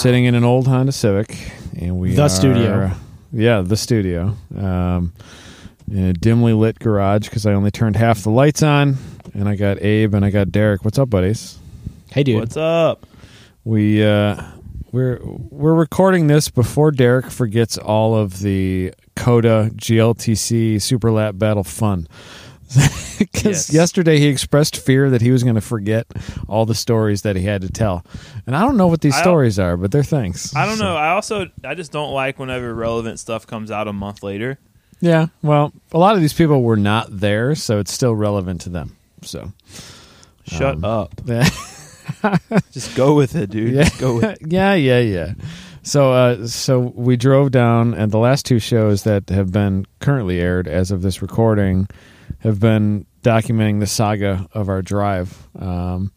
sitting in an old Honda Civic, and we The are- studio. Yeah, the studio. Um, in a dimly lit garage because I only turned half the lights on, and I got Abe and I got Derek. What's up, buddies? Hey, dude. What's up? We uh, we're we're recording this before Derek forgets all of the COTA GLTC Super Lap Battle fun. Because Yes. yesterday he expressed fear that he was going to forget all the stories that he had to tell, and I don't know what these I stories are, but they're things. I don't So- know. I also I just don't like whenever relevant stuff comes out a month later. Yeah, well, a lot of these people were not there, so it's still relevant to them. So, Shut Um, up. yeah. Just go with it, dude. Yeah. Just go with it. yeah, yeah, yeah. So, uh, so we drove down, and the last two shows that have been currently aired as of this recording have been documenting the saga of our drive. Um,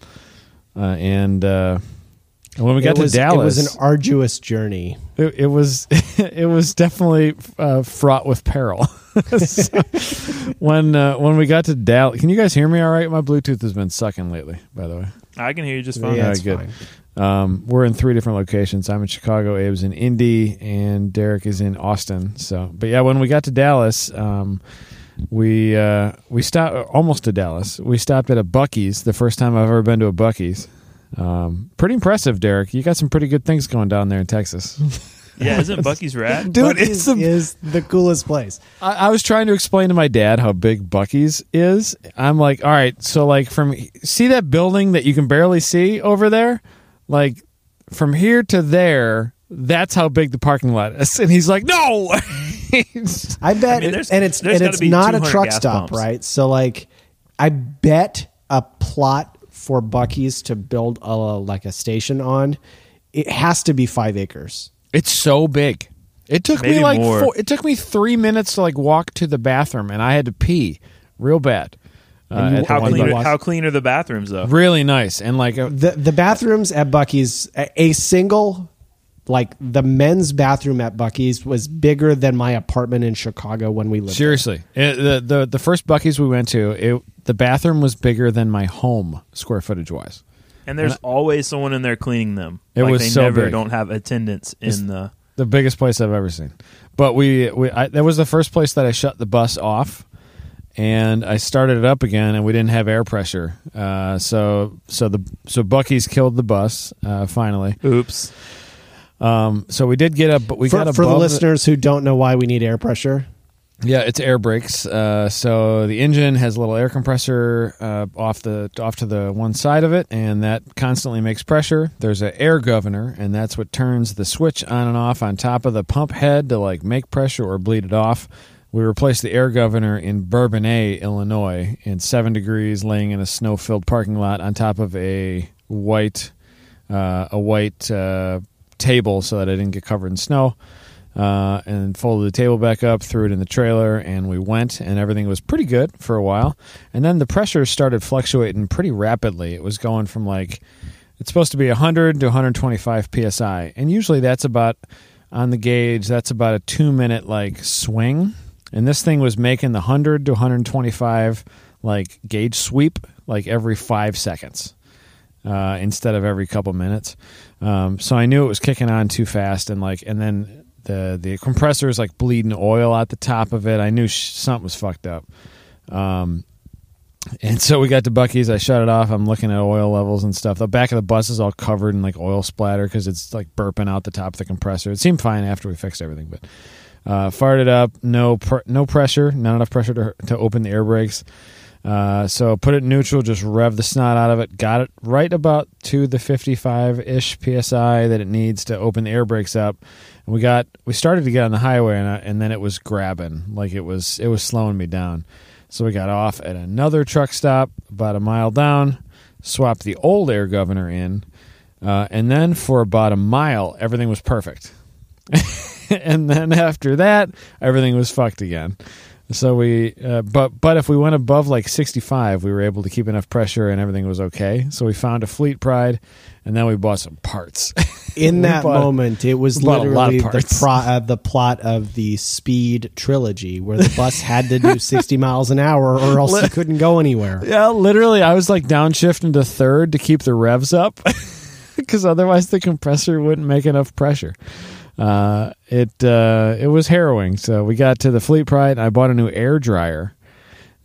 uh, and uh, when we got was, to Dallas, it was an arduous journey. it, it was it was definitely uh, fraught with peril. So, when uh, when we got to Dallas, can you guys hear me? All right, my Bluetooth has been sucking lately. By the way. I can hear you just fine. Yeah, Yeah, it's good. fine. Um, we're in three different locations. I'm in Chicago, Abe's in Indy, and Derek is in Austin. So, but yeah, when we got to Dallas, um, we uh, we stopped almost to Dallas. We stopped at a Buc-ee's. The first time I've ever been to a Buc-ee's. Um, pretty impressive, Derek. You got some pretty good things going down there in Texas, Yeah, isn't Buc-ee's rad? dude. Buc-ee's It's the, is the coolest place. I, I was trying to explain to my dad how big Buc-ee's is. I'm like, all right, so like from see that building that you can barely see over there, like from here to there, that's how big the parking lot is. And he's like, no. I bet, mean, there's- and it's there's and it's not a truck stop, pumps. right? So, like, I bet a plot for Buc-ee's to build a like a station on, it has to be five acres. it's so big. It took me like four, it took me three minutes to like walk to the bathroom, and I had to pee real bad. Uh, And you- at the How clean? Are, how clean are the bathrooms though? really nice and like uh, the The bathrooms at Buc-ee's, a, a single, like the men's bathroom at Buc-ee's was bigger than my apartment in Chicago when we lived. there. Seriously, It- the the the first Buc-ee's we went to, it, the bathroom was bigger than my home square footage wise. And there's always someone in there cleaning them. It like was they so never big. don't have attendance in It's- the. The biggest place I've ever seen. But we, we I, that was the first place that I shut the bus off, and I started it up again, and we didn't have air pressure. Uh, so so the so Buc-ee's killed the bus uh, finally. Oops. Um, so we did get a, but we for, got for the above listeners who don't know why we need air pressure. Yeah, it's air brakes. Uh, so the engine has a little air compressor uh, off the off to the one side of it, and that constantly makes pressure. There's an air governor, and that's what turns the switch on and off on top of the pump head to like make pressure or bleed it off. We replaced the air governor in Bourbonnais, Illinois, in seven degrees, laying in a snow-filled parking lot on top of a white uh, a white uh, table so that I didn't get covered in snow uh, and folded the table back up, threw it in the trailer, and we went, and everything was pretty good for a while. And then the pressure started fluctuating pretty rapidly. It was going from like, it's supposed to be 100 to 125 psi, and usually that's about on the gauge. That's about a two minute like swing, and this thing was making the 100 to 125 like gauge sweep like every five seconds uh, instead of every couple minutes. Um, so I knew it was kicking on too fast, and like, and then the the compressor is like bleeding oil at the top of it. I knew sh- something was fucked up. Um, and so we got to Buc-ee's. I shut it off. I'm looking at oil levels and stuff. The back of the bus is all covered in like oil splatter because it's like burping out the top of the compressor. It seemed fine after we fixed everything, but uh, fired it up. No, pr- no pressure. Not enough pressure to to open the air brakes. Uh, so put it neutral, just rev the snot out of it. Got it right about to the 55 ish psi that it needs to open the air brakes up. And we got we started to get on the highway, and, I, and then it was grabbing like it was it was slowing me down. So we got off at another truck stop about a mile down, swapped the old air governor in, uh, and then for about a mile everything was perfect. and then after that everything was fucked again. So we, uh, but but if we went above like 65, we were able to keep enough pressure and everything was okay. So we found a Fleet Pride, and then we bought some parts. In that bought- moment, it was we bought a lot of literally the pro, uh, the plot of the Speed trilogy, where the bus had to do 60 miles an hour, or else you couldn't go anywhere. yeah, literally, I was like downshifting to third to keep the revs up, because otherwise the compressor wouldn't make enough pressure. Uh, it uh, it was harrowing. So we got to the Fleet Pride. I bought a new air dryer.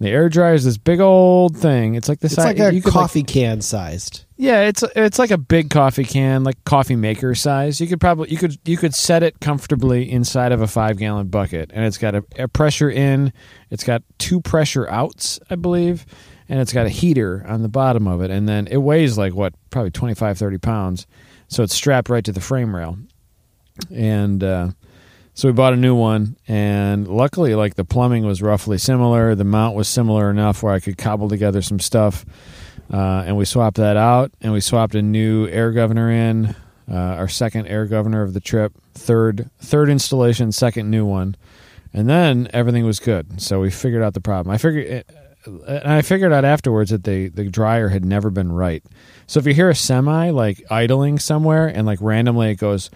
The air dryer is this big old thing. It's like the It's size. like a coffee can sized. Yeah, it's it's like a big coffee can, like coffee maker size. You could probably you could you could set it comfortably inside of a five gallon bucket, and it's got a, a pressure in. It's got two pressure outs, I believe, and it's got a heater on the bottom of it, and then it weighs like what probably 25, 30 pounds, so it's strapped right to the frame rail, and. uh so we bought a new one, and luckily, like the plumbing was roughly similar. The mount was similar enough where I could cobble together some stuff. Uh, and we swapped that out, and we swapped a new air governor in, uh, our second air governor of the trip, third third installation, second new one, and then everything was good. So we figured out the problem. I figured, it, and I figured out afterwards that the the dryer had never been right. So if you hear a semi like idling somewhere, and like randomly it goes,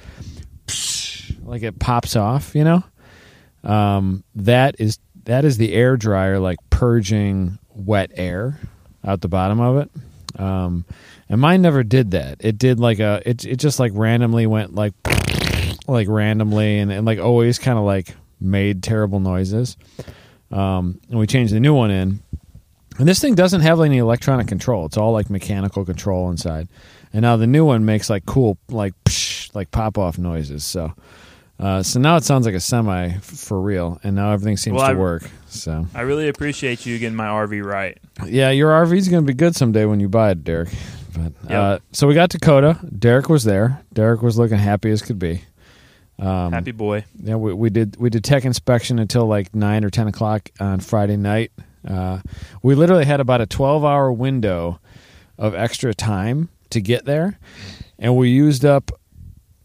like it pops off, you know, um, that is that is the air dryer like purging wet air out the bottom of it. Um, and mine never did that. It did like a it it just like randomly went like like randomly and, and like always kind of like made terrible noises. Um, and we changed the new one in. And this thing doesn't have any electronic control. It's all like mechanical control inside. And now the new one makes like cool like like pop off noises. So uh, so now it sounds like a semi f- for real, and now everything seems Well, to I- work. So I really appreciate you getting my RV right. yeah, your RV is going to be good someday when you buy it, Derek. But uh, so we got Dakota. Derek was there. Derek was looking happy as could be. Um, Happy boy. Yeah, we, we did we did tech inspection until like nine or ten o'clock on Friday night. Uh, we literally had about a twelve hour window of extra time to get there, and we used up.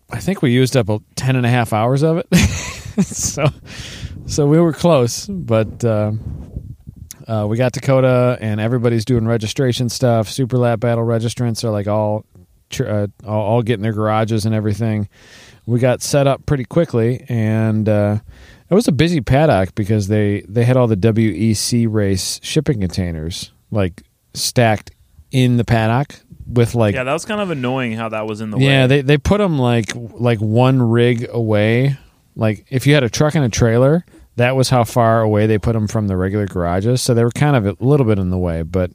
I think we used up a 10 and a half hours of it. so, so we were close, but uh, uh, we got Dakota, and everybody's doing registration stuff. Super Lap Battle registrants are like all, uh, all all getting their garages and everything. We got set up pretty quickly, and uh, it was a busy paddock because they they had all the WEC race shipping containers like stacked in the paddock with like yeah, that was kind of annoying how that was in the way. yeah, way. they they put them like like one rig away. Like if you had a truck and a trailer, that was how far away they put them from the regular garages. So they were kind of a little bit in the way, but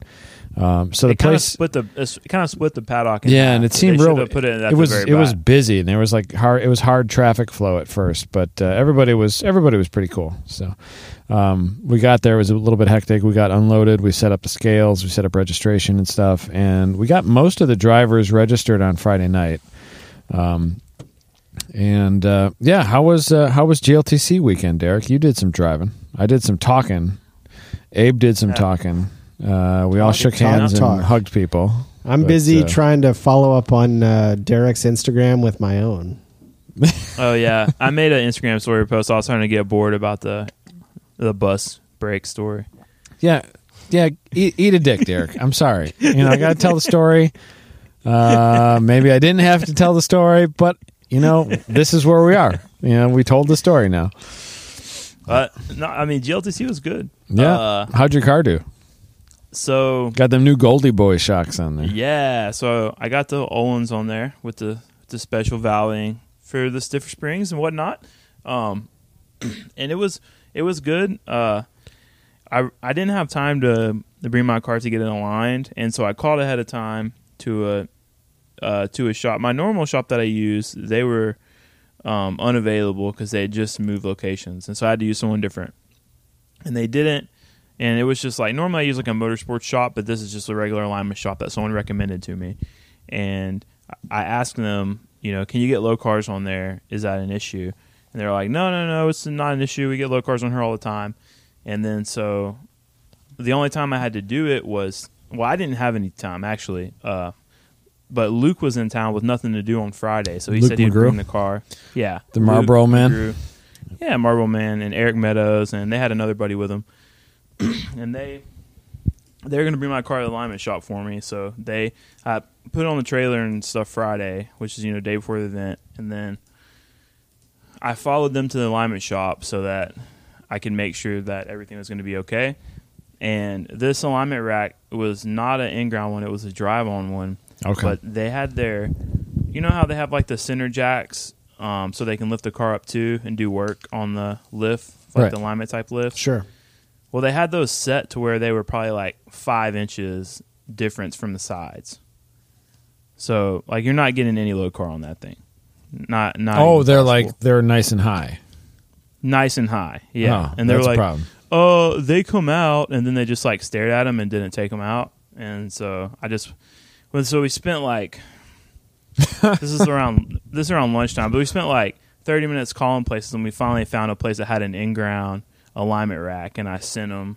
um, so the It of place. split the it kind of split the paddock. Yeah, half, and it seemed they real. Put it, it was the it was busy, and there was like hard. It was hard traffic flow at first, but uh, everybody was everybody was pretty cool. So um, we got there. It was a little bit hectic. We got unloaded. We set up the scales. We set up registration and stuff, and we got most of the drivers registered on Friday night. Um, and uh, yeah, how was uh, how was GLTC weekend, Derek? You did some driving. I did some talking. Abe did some Yeah. talking. Uh, we all shook hands talk. and hugged people. I'm But, busy uh, trying to follow up on uh, Derek's Instagram with my own. Oh yeah, I made an Instagram story post. I was trying to get bored about the the bus break story. Yeah, yeah. Eat, eat a dick, Derek. I'm sorry. You know, I got to tell the story. Uh, maybe I didn't have to tell the story, but you know, this is where we are. You know, we told the story now. But no, I mean GLTC was good. Yeah. Uh, How'd your car do? So Got them new Goldie Boy shocks on there. yeah, so I got the Öhlins on there with the the special valving for the stiffer springs and whatnot. Um, and it was it was good. Uh, I I didn't have time to, to bring my car to get it aligned, and so I called ahead of time to a uh, to a shop. My normal shop that I use, they were um, unavailable because they had just moved locations, and so I had to use someone different. And they didn't, and it was just like normally I use like a motorsports shop, but this is just a regular alignment shop that someone recommended to me. And I asked them, you know, can you get low cars on there? Is that an issue? And they're like, no, no, no, it's not an issue. We get low cars on here all the time. And then so the only time I had to do it was well, I didn't have any time actually. Uh, but Luke was in town with nothing to do on Friday, so he Luke said he'd McGrew? bring the car. Yeah, The Luke man? McGrew. Yeah, Marble Man and Eric Meadows, and they had another buddy with them, and they they're going to bring my car to the alignment shop for me. So they I put it on the trailer and stuff Friday, which is you know day before the event, and then I followed them to the alignment shop so that I can make sure that everything was going to be okay. And this alignment rack was not an in-ground one; it was a drive-on one. Okay. But they had their, you know how they have like the center jacks, um, so they can lift the car up too and do work on the lift, like Right. the alignment type lift. Sure. Well, they had those set to where they were probably like five inches difference from the sides. So like you're not getting any low car on that thing. Not not. oh, they're possible. like they're nice and high. nice and high. Yeah, Oh, and they're like, oh, they come out, and then they just like stared at them and didn't take them out, and so I just, well, so we spent like, this is around this is around lunchtime, but we spent like thirty minutes calling places, and we finally found a place that had an in-ground alignment rack, and I sent them.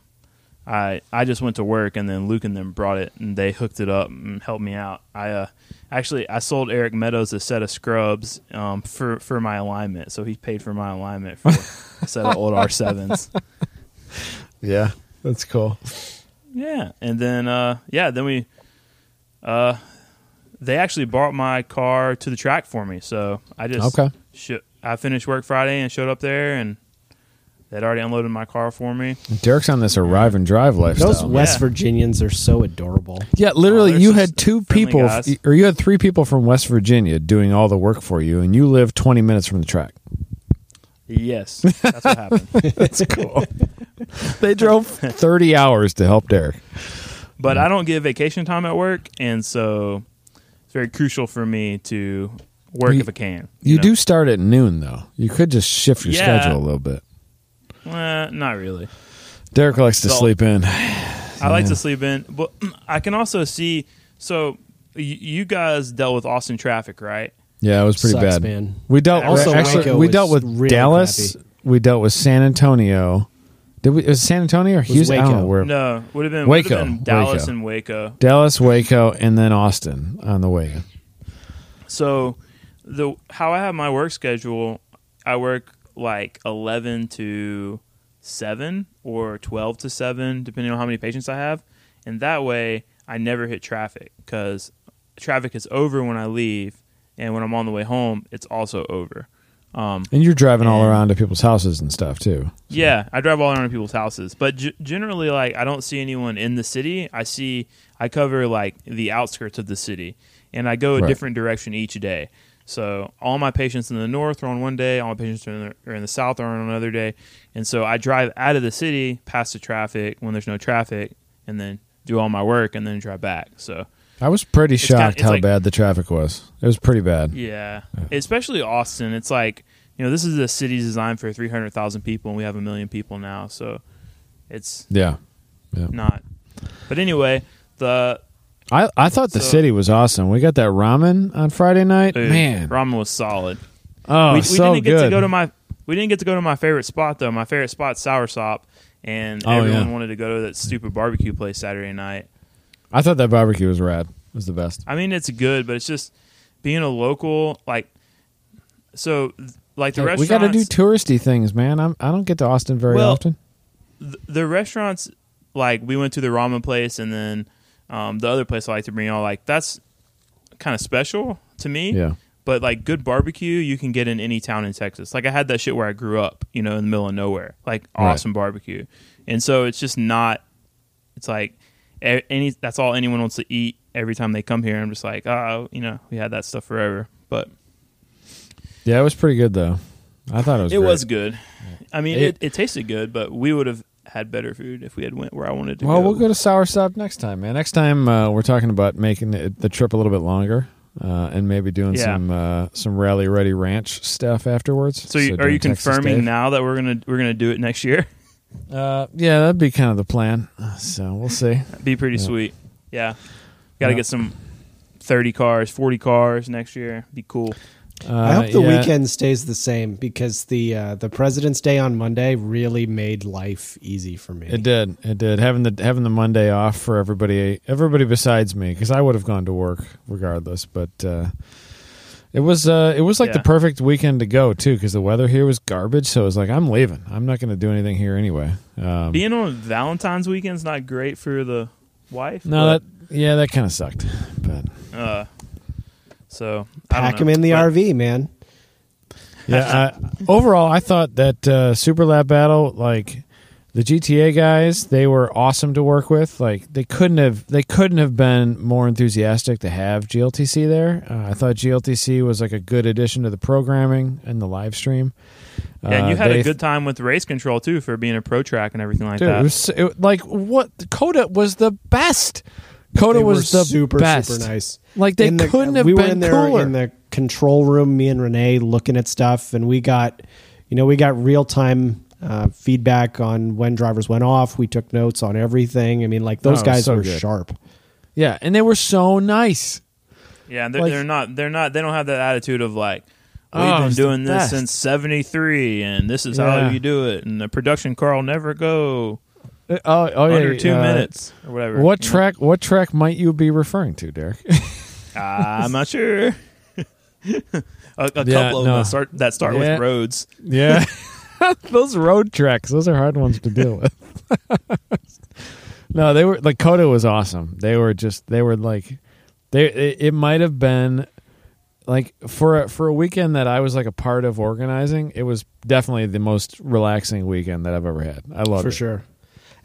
I I just went to work, and then Luke and them brought it, and they hooked it up and helped me out. I uh, actually I sold Eric Meadows a set of scrubs um, for for my alignment, so he paid for my alignment for a set of old R sevens. Yeah, that's cool. Yeah, and then uh, yeah, then we uh, they actually brought my car to the track for me. So I just Okay. sh- I finished work Friday and showed up there, and they'd already unloaded my car for me. Derek's on this arrive and drive lifestyle. Those West Yeah. Virginians are so adorable. Yeah, literally, Oh, you had two people, guys. or you had three people from West Virginia doing all the work for you, and you live 20 minutes from the track. Yes, that's what happened. That's cool. they drove 30 hours to help Derek. But I don't get vacation time at work, and so it's very crucial for me to work You- if I can. You know? do start at noon, though. You could just shift your Yeah. schedule a little bit. Eh, not really. Derek likes to So- sleep in. I like to sleep in, but I can also see. So y- you guys dealt with Austin traffic, right? Yeah, it was pretty Sucks, bad. man. We dealt Also, actually Waco we was dealt with really Dallas. crappy. We dealt with San Antonio. Did we? Was San Antonio or was Houston? I don't Waco. know where. No, would have been Waco. Would have been Dallas Waco. and Waco. Dallas, Waco, and then Austin on the way. So the how I have my work schedule, I work like eleven to seven or twelve to seven, depending on how many patients I have, and that way I never hit traffic because traffic is over when I leave, and when I'm on the way home, it's also over. Um, And you're driving all around to people's houses and stuff too. Yeah, I drive all around to people's houses, but g- generally, like I don't see anyone in the city. I see I cover like the outskirts of the city, and I go a Right. different direction each day. So all my patients in the north are on one day, all my patients are in the, are in the south are on another day, and so I drive out of the city past the traffic when there's no traffic, and then do all my work, and then drive back. So I was pretty kinda- shocked how like- bad the traffic was. It was pretty bad. yeah, especially Austin. It's like you know this is a city designed for three hundred thousand people, and we have a million people now, so it's Yeah. not. But anyway, the I, I thought the So- city was awesome. We got that ramen on Friday night. dude, Man, ramen was solid. oh, we, we so didn't get good. to go to my we didn't get to go to my favorite spot though. My favorite spot, Sour Sop, and Oh, everyone yeah. wanted to go to that stupid barbecue place Saturday night. I thought that barbecue was rad. It was the best. I mean, it's good, but it's just being a local like. So, like the Hey, we got to do touristy things, man. I'm, I don't get to Austin very Well, often. th- the restaurants like we went to the ramen place and then um, the other place I like to bring y'all like that's kind of special to me. Yeah. But like good barbecue, you can get in any town in Texas. Like I had that shit where I grew up, you know, in the middle of nowhere. Like Right. awesome barbecue, and so it's just not. It's like any. That's all anyone wants to eat every time they come here. I'm just like, oh, you know, we had that stuff forever. But Yeah, it was pretty good though. I thought it was. it great. was good. I mean, It- it, it, tasted good, but we would have had better food if we had went where I wanted to Well, go. we'll go to Sour Sop next time, man. Next time uh, we're talking about making it, the trip a little bit longer uh, and maybe doing Yeah. some uh, some rally ready ranch stuff afterwards. So, you, are you Texas confirming Dave. now that we're gonna we're gonna do it next year? Uh, yeah, that'd be kind of the plan. So we'll see. That'd be pretty Yeah. sweet. Yeah, got to Yeah. get some thirty cars, forty cars next year. Be cool. Uh, I hope the yeah. weekend stays the same because the uh, the President's Day on Monday really made life easy for me. It did. It did. Having the having the Monday off for everybody, everybody besides me, because I would have gone to work regardless. But uh, It was uh, it was like the perfect weekend to go too because the weather here was garbage. So it was like I'm leaving. I'm not going to do anything here anyway. Um, Being on Valentine's weekend's not great for the wife. no, but, that yeah, that kind of sucked. But uh, so Pack know. them in the But- RV, man. yeah, uh, overall, I thought that uh, Super Lap Battle, like the GTA guys, they were awesome to work with. Like they couldn't have they couldn't have been more enthusiastic to have GLTC there. Uh, I thought GLTC was like a good addition to the programming and the live stream. Yeah, and you Uh, had they- a good time with race control too for being a pro track and everything like Dude, that. it was it, like what COTA was the best. COTA They was were the super best. super nice. Like they In the- couldn't have we been were in there cooler. in the control room, me and Renee looking at stuff, and we got, you know, we got real time uh, feedback on when drivers went off. We took notes on everything. I mean, like those Oh, guys so were good. sharp. yeah, and they were so nice. yeah, they're, like- they're not. They're not. They don't have that attitude of like. We've Oh, been doing this best." since '73, and this is Yeah. how you do it. And the production car will never go Oh, oh yeah, under two uh, minutes or whatever. What you know? track? What track might you be referring to, Derek? I'm not sure. a a couple Yeah, of no. them that start that start Yeah. with roads. yeah, those road tracks. Those are hard ones to deal with. no, they were like COTA was awesome. They were just they were like they. It, it might have been like for a, for a weekend that I was like a part of organizing. It was definitely the most relaxing weekend that I've ever had. I love it for it. sure.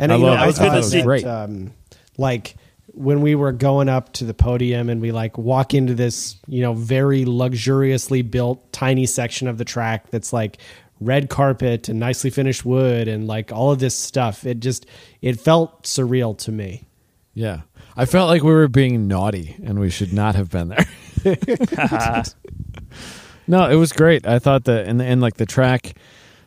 And I you know. I was thought to see. Great. Um, like when we were going up to the podium and we like walk into this, you know, very luxuriously built tiny section of the track that's like red carpet and nicely finished wood and like all of this stuff. It just it felt surreal to me. Yeah, I felt like we were being naughty, and we should not have been there. No, it was great. I thought that and the and like the track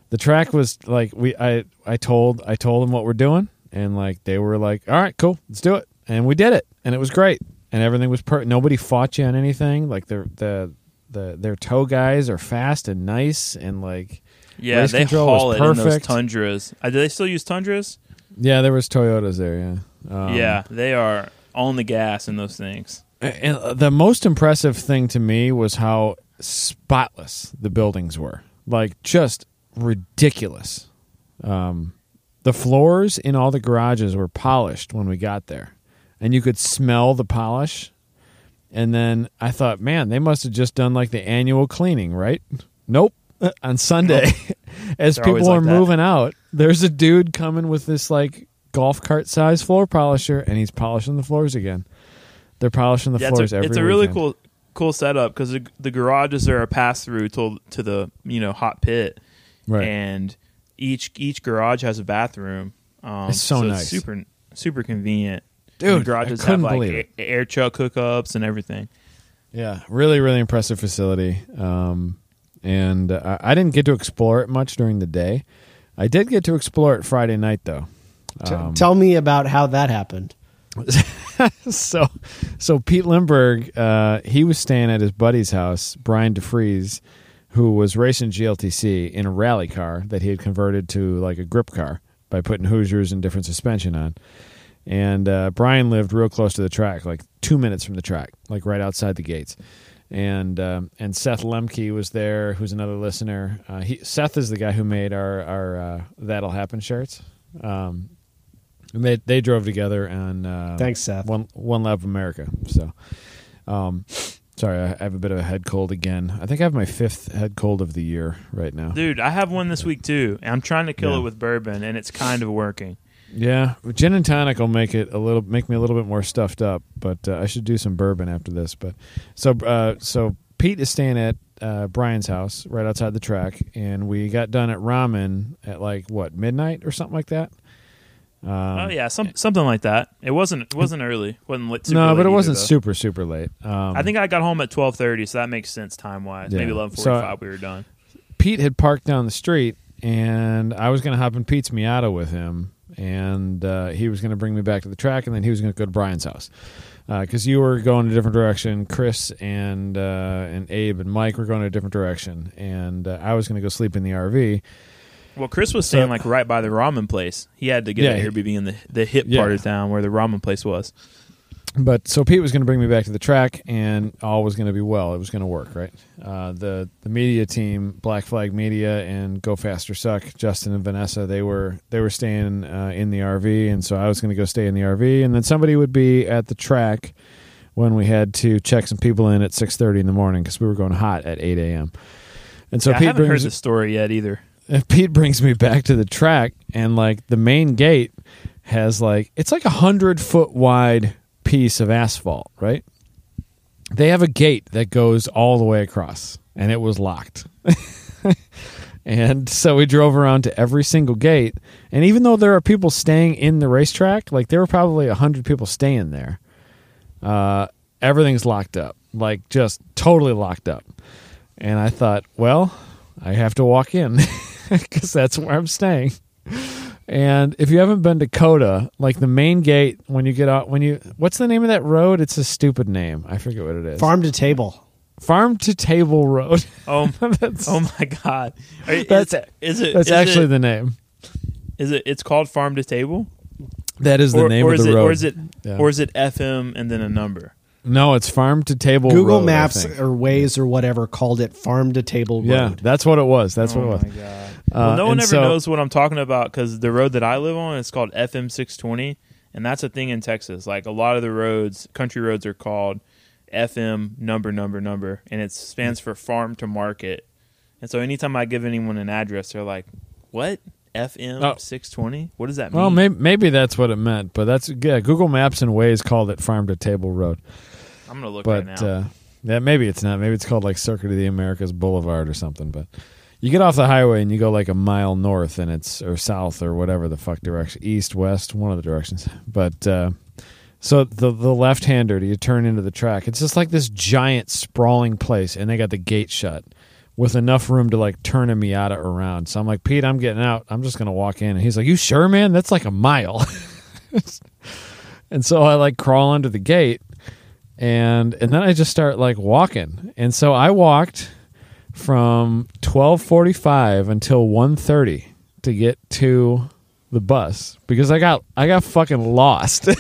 the track was like we I I told I told them what we're doing and like they were like, "All right, cool. Let's do it." And we did it. And it was great. And everything was per nobody fought you on anything. Like the the the their tow guys are fast and nice and like Yeah, they haul it in those. Tundras. Uh, do they still use Tundras? yeah, there was Toyotas there, yeah. Um, yeah, they are on the gas in those things. And uh, the most impressive thing to me was how spotless the buildings were. Like just ridiculous. Um, the floors in all the garages were polished when we got there, and you could smell the polish. And then I thought, man, they must have just done like the annual cleaning, right? Nope. On Sunday, as They're people are that. moving out, there's a dude coming with this like golf cart size floor polisher, and he's polishing the floors again. They're polishing the yeah, floors it's a, every it's a really weekend. cool cool setup because the, the garages are a pass through to to the you know hot pit, Right. and each each garage has a bathroom. Um, It's so nice. super super convenient. Dude, And the garages I couldn't have like believe a- air chuck hookups and everything. Yeah, really, really impressive facility. Um, and uh, I didn't get to explore it much during the day. I did get to explore it Friday night, though. T- Um, Tell me about how that happened. so, so Pete Lindbergh, uh, he was staying at his buddy's house, Brian DeFries, who was racing GLTC in a rally car that he had converted to like a grip car by putting Hoosiers and different suspension on. And uh, Brian lived real close to the track, like two minutes from the track, like right outside the gates. And um, and Seth Lemke was there, who's another listener. Uh, he, Seth is the guy who made our our uh, "That'll Happen" shirts. Um, made, they drove together on uh, Thanks, Seth. one one lap of America. So, um, sorry, I have a bit of a head cold again. I think I have my fifth head cold of the year right now. Dude, I have one this week too. I'm trying to kill Yeah. it with bourbon, and it's kind of working. Yeah, gin and tonic will make it a little, make me a little bit more stuffed up. But uh, I should do some bourbon after this. But so, uh, so Pete is staying at uh, Brian's house right outside the track, and we got done at ramen at like what midnight or something like that. Um, oh yeah, some, something like that. It wasn't it wasn't early. wasn't super no, late but it either, wasn't though. super super late. Um, I think I got home at twelve thirty, so that makes sense time wise. Yeah. Maybe eleven forty five, we were done. Pete had parked down the street, and I was going to hop in Pete's Miata with him, and uh, he was going to bring me back to the track, and then he was going to go to Brian's house because you were going a different direction. Chris and uh, and Abe and Mike were going a different direction, and uh, I was going to go sleep in the RV. Well, Chris was So- staying like right by the ramen place. He had to get Yeah, an Airbnb in the the hip Yeah. part of town where the ramen place was. but so Pete was going to bring me back to the track, and all was going to be well. It was going to work, right? Uh, the the media team, Black Flag Media and Go Faster Suck, Justin and Vanessa, they were they were staying uh, in the RV, and so I was going to go stay in the RV, and then somebody would be at the track when we had to check some people in at six thirty in the morning because we were going hot at eight a.m. And so Yeah, I Pete haven't heard brings the story yet either. Pete brings me back to the track, and like the main gate has like it's like a hundred foot wide piece of asphalt, right? They have a gate that goes all the way across, and it was locked. and so we drove around to every single gate, and even though there are people staying in the racetrack, like there were probably a hundred people staying there, uh, everything's locked up, like just totally locked up. And I thought, well, I have to walk in because that's where I'm staying. And if you haven't been to COTA, like the main gate when you get out, when you what's the name of that road? It's a stupid name. I forget what it is. Farm to table. Farm to Table Road. Oh, that's oh my God! Are, is- That's- is, it? that's is actually it, the name. Is it? It's called Farm to Table. That is the or, name or of is the it, road. Or is it? Yeah. Or is it FM and then a number? no, it's Farm to Table Google Road, Maps or Waze or whatever called it farm to table road. Yeah, that's what it was. That's oh what it was. my God! Uh, well, no one ever so- knows what I'm talking about because the road that I live on is called FM 620, and that's a thing in Texas. Like a lot of the roads, country roads, are called FM number number number, and it stands for farm to market. And so anytime I give anyone an address, they're like, "What FM Oh. 620? What does that mean?" Well, maybe, maybe that's what it meant, but that's yeah. Google Maps and Waze called it Farm to Table Road, I'm gonna look but right now. uh, yeah, maybe it's not. Maybe it's called like Circuit of the Americas Boulevard or something. But you get off the highway and you go like a mile north, and it's or south or whatever the fuck direction, east, west, one of the directions. But uh, so the the left hander, you turn into the track. It's just like this giant sprawling place, and they got the gate shut with enough room to like turn a Miata around. So I'm like, Pete, I'm getting out. I'm just gonna walk in. And he's like, You sure, man? That's like a mile. and so I like crawl under the gate and and then I just start like walking. And so I walked from 12:45 until 1:30 to get to the bus because I got I got fucking lost. Did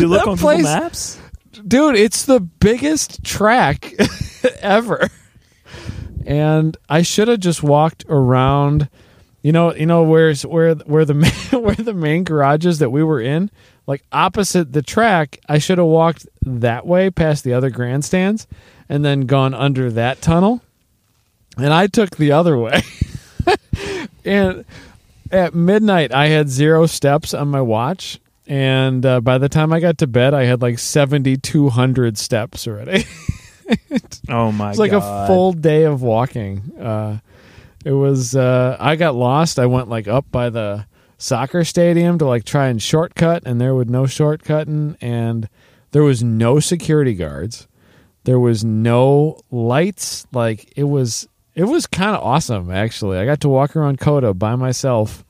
you look that on place- Google Maps? Dude, it's the biggest track ever. And I should have just walked around you know, you know where's where where the main, where the main garages that we were in, like opposite the track, I should have walked that way past the other grandstands and then gone under that tunnel. And I took the other way. and at midnight I had zero steps on my watch and uh, by the time I got to bed I had like 7200 steps already. Oh my God. It's like god! a full day of walking. Uh, it was. Uh, I got lost. I went like up by the soccer stadium to like try and shortcut, and there was no shortcutting, and there was no security guards. There was no lights. Like it was. It was kind of awesome, actually. I got to walk around COTA by myself.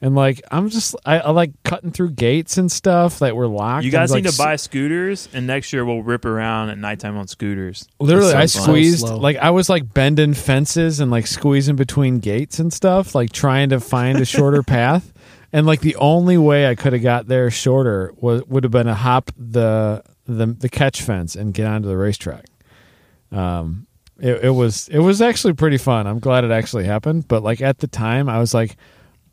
And like I'm just I, I like cutting through gates and stuff that were locked. You and, guys like, need to buy scooters, and next year we'll rip around at nighttime on scooters. Literally, I It's so squeezed slow. like I was like bending fences and like squeezing between gates and stuff, like trying to find a shorter path. And like the only way I could have got there shorter was would have been to hop the the the catch fence and get onto the racetrack. Um, it, it was it was actually pretty fun. I'm glad it actually happened. But like at the time, I was like,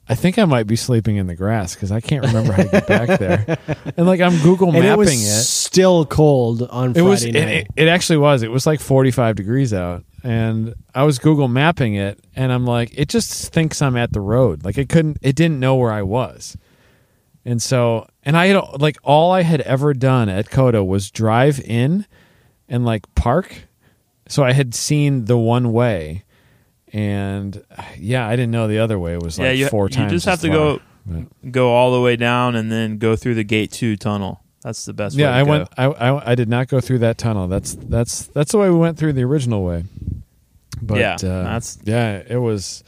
I think I might be sleeping in the grass because I can't remember how to get back there. And like I'm Google and mapping it was it. still cold on It Friday was. Night. it, it actually was. It was like 45 degrees out, and I was Google mapping it, and I'm like, it just thinks I'm at the road. Like it couldn't. It didn't know where I was, and so, and I had like all I had ever done at COTA was drive in, and like park. So I had seen the one way, and yeah, I didn't know the other way was like yeah, you, four you times. You just have to far. go But- go all the way down and then go through the gate two tunnel. That's the best. Yeah, way to I go. went. I, I I did not go through that tunnel. That's that's that's the way we went through the original way. But Yeah, uh, that's- yeah. It was.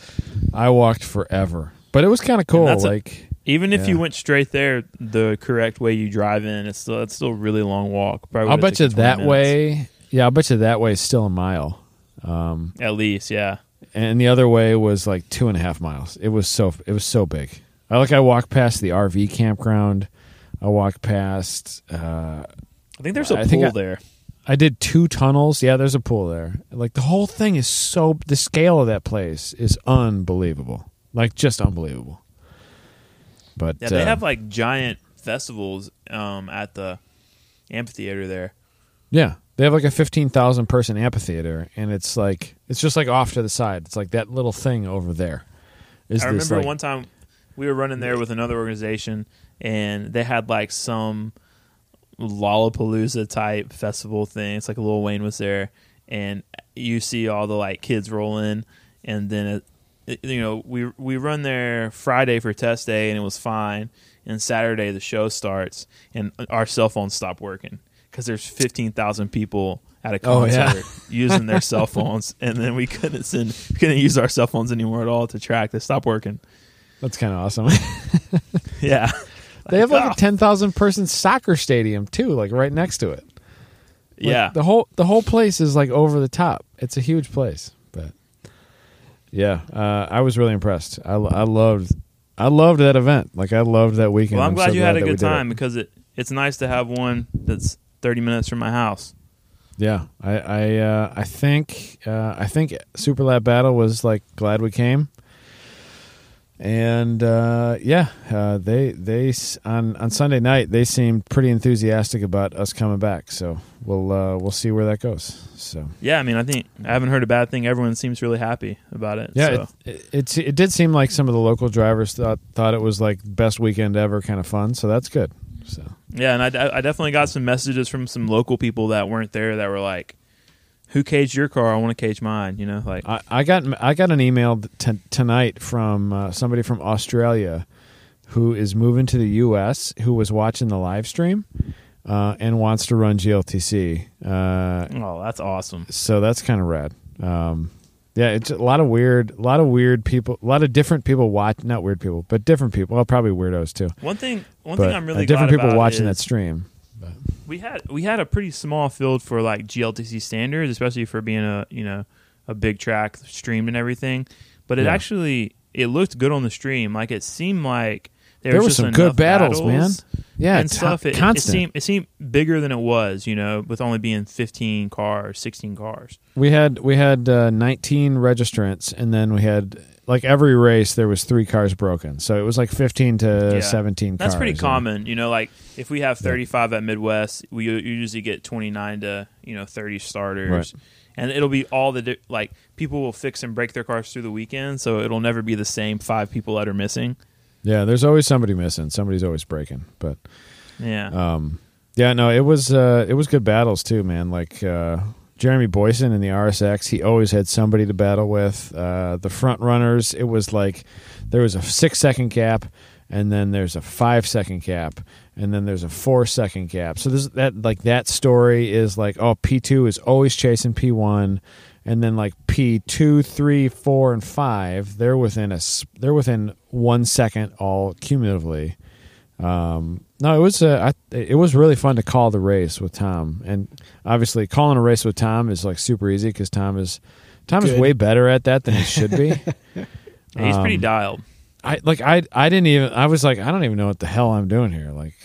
I walked forever, but it was kind of cool. like Even if Yeah. you went straight there, the correct way you drive in, it's still it's still a really long walk. Probably I'll bet you that minutes. way. Yeah, I'll bet you that way is still a mile. Um, at least. Yeah, and the other way was like two and a half miles. It was so it was so big. I like I walked past the RV campground. I walked past. Uh, I think there's a I think pool I- there. I did two tunnels. Yeah, there's a pool there. Like the whole thing is so. The scale of that place is unbelievable. Like just unbelievable. But Yeah, they uh, have like giant festivals um, at the amphitheater there. Yeah, they have like a fifteen thousand person amphitheater, and it's like it's just like off to the side. It's like that little thing over there. Is I remember like, one time we were running there with another organization, and they had like some Lollapalooza type festival thing. It's like Lil Wayne was there, and you see all the like kids roll in, and then it- you know we we run there Friday for test day, and it was fine. And Saturday the show starts, and our cell phones stop working because there's fifteen thousand people at a Oh, yeah. concert using their cell phones, and then we couldn't send couldn't use our cell phones anymore at all to track. They stopped working. That's kind of awesome. Yeah. they have like oh. a ah. ten thousand person soccer stadium too, like right next to it. Like, yeah. the whole the whole place is like over the top. It's a huge place, yeah, uh, I was really impressed. I, I loved I loved that event. Like I loved that weekend. well, I'm, glad so you had a good time because it it's nice to have one that's 30 minutes from my house. Yeah, I I uh, I think uh, I think Super Lap Battle was like glad we came, and uh, yeah, uh, they they on on Sunday night they seemed pretty enthusiastic about us coming back. So we'll uh, we'll see where that goes. So Yeah, I mean, I think I haven't heard a bad thing. Everyone seems really happy about it. yeah, so. it, it it's it did seem like some of the local drivers thought thought it was like best weekend ever, kind of fun. So that's good. So yeah, and I, I definitely got some messages from some local people that weren't there that were like, "Who caged your car? I want to cage mine." You know, like I, I got I got an email t- tonight from uh, somebody from Australia who is moving to the U.S. who was watching the live stream uh, and wants to run GLTC. Uh, oh, that's awesome. so that's kind of rad. Um, yeah, it's a lot of weird, a lot of weird people, a lot of different people watch. Not weird people, but different people. Well, probably weirdos too. One thing, one but thing I'm really uh, different people watching that stream. We had we had a pretty small field for like GLTC standards, especially for being a you know a big track streamed and everything. But it Yeah. actually it looked good on the stream. Like it seemed like there, There was were some good enough battles, man. Yeah, and stuff. It, it seemed it seemed bigger than it was, you know, with only being 15 cars, 16 cars. We had we had uh, 19 registrants, and then we had like every race there was three cars broken, so it was like 15 to Yeah. 17. That's pretty common, you know. Like if we have 35 at Midwest, we usually get 29 to you know 30 starters. Right. And it'll be all the di- like people will fix and break their cars through the weekend, so it'll never be the same five people that are missing. Yeah, there's always somebody missing. Somebody's always breaking, but Yeah, um, yeah, no, it was uh, it was good battles too, man. Like uh, Jeremy Boyson in the RSX, he always had somebody to battle with. Uh, the front runners, it was like there was a six second gap, and then there's a five second gap, and then there's a four second gap. So this that like that story is like oh P two is always chasing P one. And then like P two, three, four, and five, they're within a they're within one second all cumulatively. Um, no, it was uh, I, it was really fun to call the race with Tom, and obviously calling a race with Tom is like super easy because Tom is Tom is way better at that than he should be. Yeah, he's pretty um, dialed. I like I I didn't even I was like I don't even know what the hell I'm doing here. Like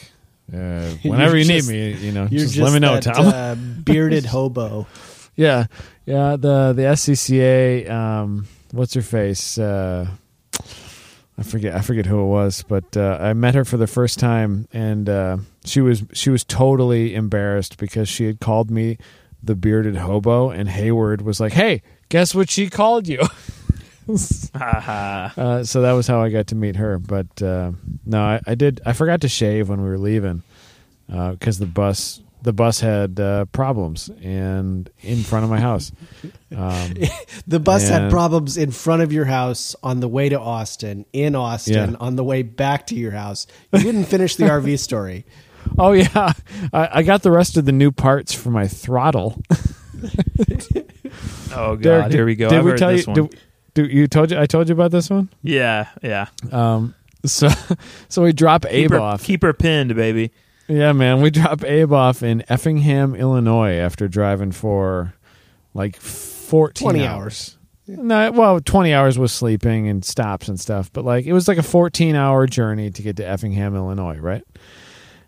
uh, whenever you You're need me, you know, You're just, just, let me know, that, Tom. uh, bearded hobo. yeah, yeah. The the SCCA, um, what's her face? Uh, I forget. I forget who it was, but uh, I met her for the first time, and uh, she was she was totally embarrassed because she had called me the bearded hobo, and Hayward was like, "Hey, guess what she called you?" Uh, so that was how I got to meet her. But uh, no, I, I did. I forgot to shave when we were leaving because the bus the bus had uh, problems and in front of my house. Um, The bus had problems in front of your house on the way to Austin, in Austin, Yeah. on the way back to your house. You didn't finish the RV story. oh yeah, I, I got the rest of the new parts for my throttle. Oh god, Derek, here we go. Did I've we heard tell this you? one. Did, did you told you? I told you about this one. yeah, yeah. Um, so so we drop Keep Abe her, off. keep her pinned, baby. Yeah, man, we drop Abe off in Effingham, Illinois, after driving for like fourteen 20 hours. No, well, twenty hours was sleeping and stops and stuff, but like it was like a fourteen-hour journey to get to Effingham, Illinois, right?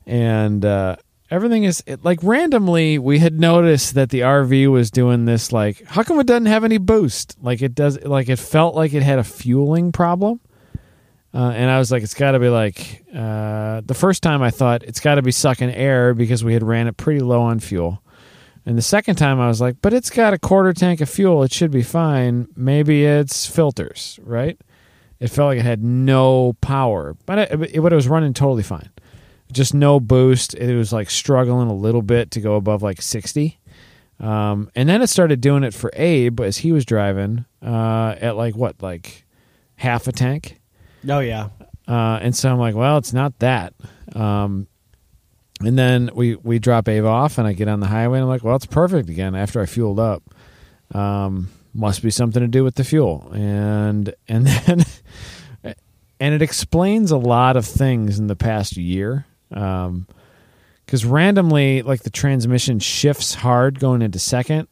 and uh, everything is it, like randomly. We had noticed that the RV was doing this. Like, how come it doesn't have any boost? Like it does. Like it felt like it had a fueling problem. Uh, and I was like, it's got to be like uh, the first time I thought it's got to be sucking air because we had ran it pretty low on fuel. And the second time I was like, but it's got a quarter tank of fuel. It should be fine. Maybe it's filters, right? It felt like it had no power, but it, it, it was running totally fine. Just no boost. It was like struggling a little bit to go above like 60. Um, and then it started doing it for Abe as he was driving uh, at like what, like half a tank? Oh yeah. Uh, and so I'm like, well, it's not that. Um, and then we we drop Abe off, and I get on the highway, and I'm like, well, it's perfect again after I fueled up. Um, must be something to do with the fuel, and and then and it explains a lot of things in the past year. Um, because randomly, like the transmission shifts hard going into second,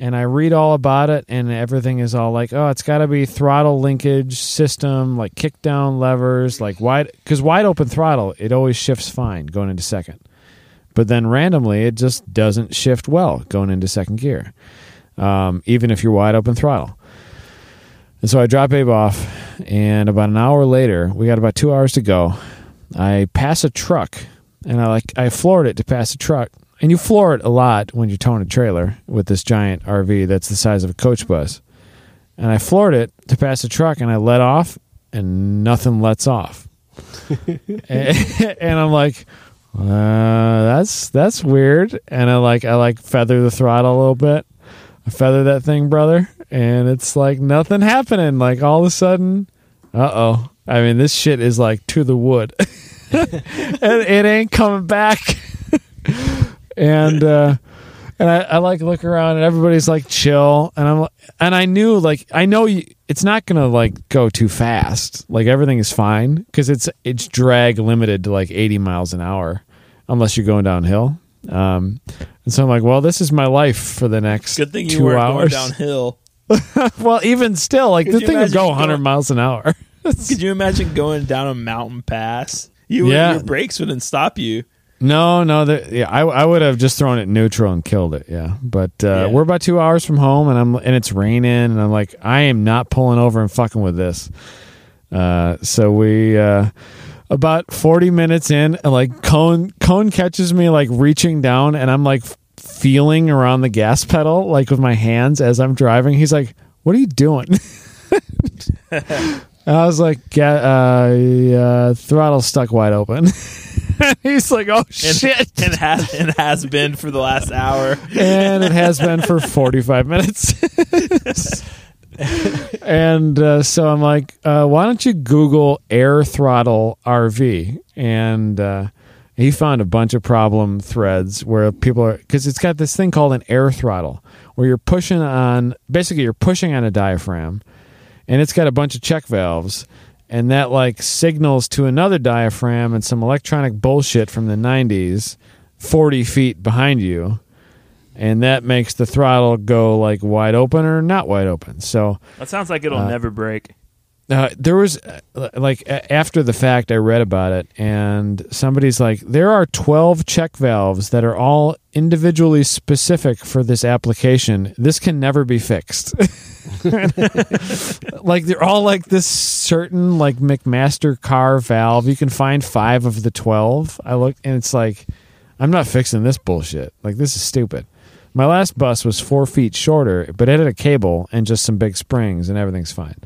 and I read all about it, and everything is all like, oh, it's got to be throttle linkage system, like kick down levers, like wide, because wide open throttle, it always shifts fine going into second. But then randomly, it just doesn't shift well going into second gear, um, even if you're wide open throttle. And so I drop Abe off, and about an hour later, we got about two hours to go. I pass a truck, and I like I floored it to pass a truck, and you floor it a lot when you're towing a trailer with this giant RV that's the size of a coach bus. And I floored it to pass a truck, and I let off, and nothing lets off. and, and I'm like, uh, that's that's weird. And I like I like feather the throttle a little bit. I feather that thing, brother, and it's like nothing happening. Like all of a sudden, uh oh. I mean, this shit is like to the wood, and it ain't coming back. And uh, and I, I like look around, and everybody's like chill, and I'm and I knew like I know you, it's not gonna like go too fast. Like everything is fine because it's it's drag limited to like 80 miles an hour, unless you're going downhill. Um, and so I'm like, well, this is my life for the next Good thing you two weren't hours. going downhill. well, even still, like you thing would go going- 100 miles an hour. Could you imagine going down a mountain pass? You Yeah. your brakes wouldn't stop you. No, no, the, yeah, I, I would have just thrown it neutral and killed it. Yeah, but uh, Yeah. we're about two hours from home, and I'm and it's raining, and I'm like, I am not pulling over and fucking with this. Uh, so we uh, about 40 minutes in, and like cone cone catches me like reaching down, and I'm like feeling around the gas pedal like with my hands as I'm driving. He's like, "What are you doing?" I was like, "Ga- uh, uh, throttle stuck wide open. He's like, oh And, shit. and has and has been for the last hour. and it has been for 45 minutes. and uh, so I'm like, uh, why don't you Google air throttle RV? And uh, he found a bunch of problem threads where people are, because it's got this thing called an air throttle, where you're pushing on, basically, you're pushing on a diaphragm, and it's got a bunch of check valves. And that like signals to another diaphragm and some electronic bullshit from the 90s 40 feet behind you and that makes the throttle go like wide open or not wide open. So That sounds like it'll Uh, never break. uh, there was uh, like after the fact, I read about it, and somebody's like, there are twelve check valves that are all individually specific for this application. This can never be fixed. like they're all like this certain like McMaster-Carr valve. You can find five of the twelve. I look and it's like, I'm not fixing this bullshit. Like this is stupid. My last bus was four feet shorter, but it had a cable and just some big springs, and everything's fine.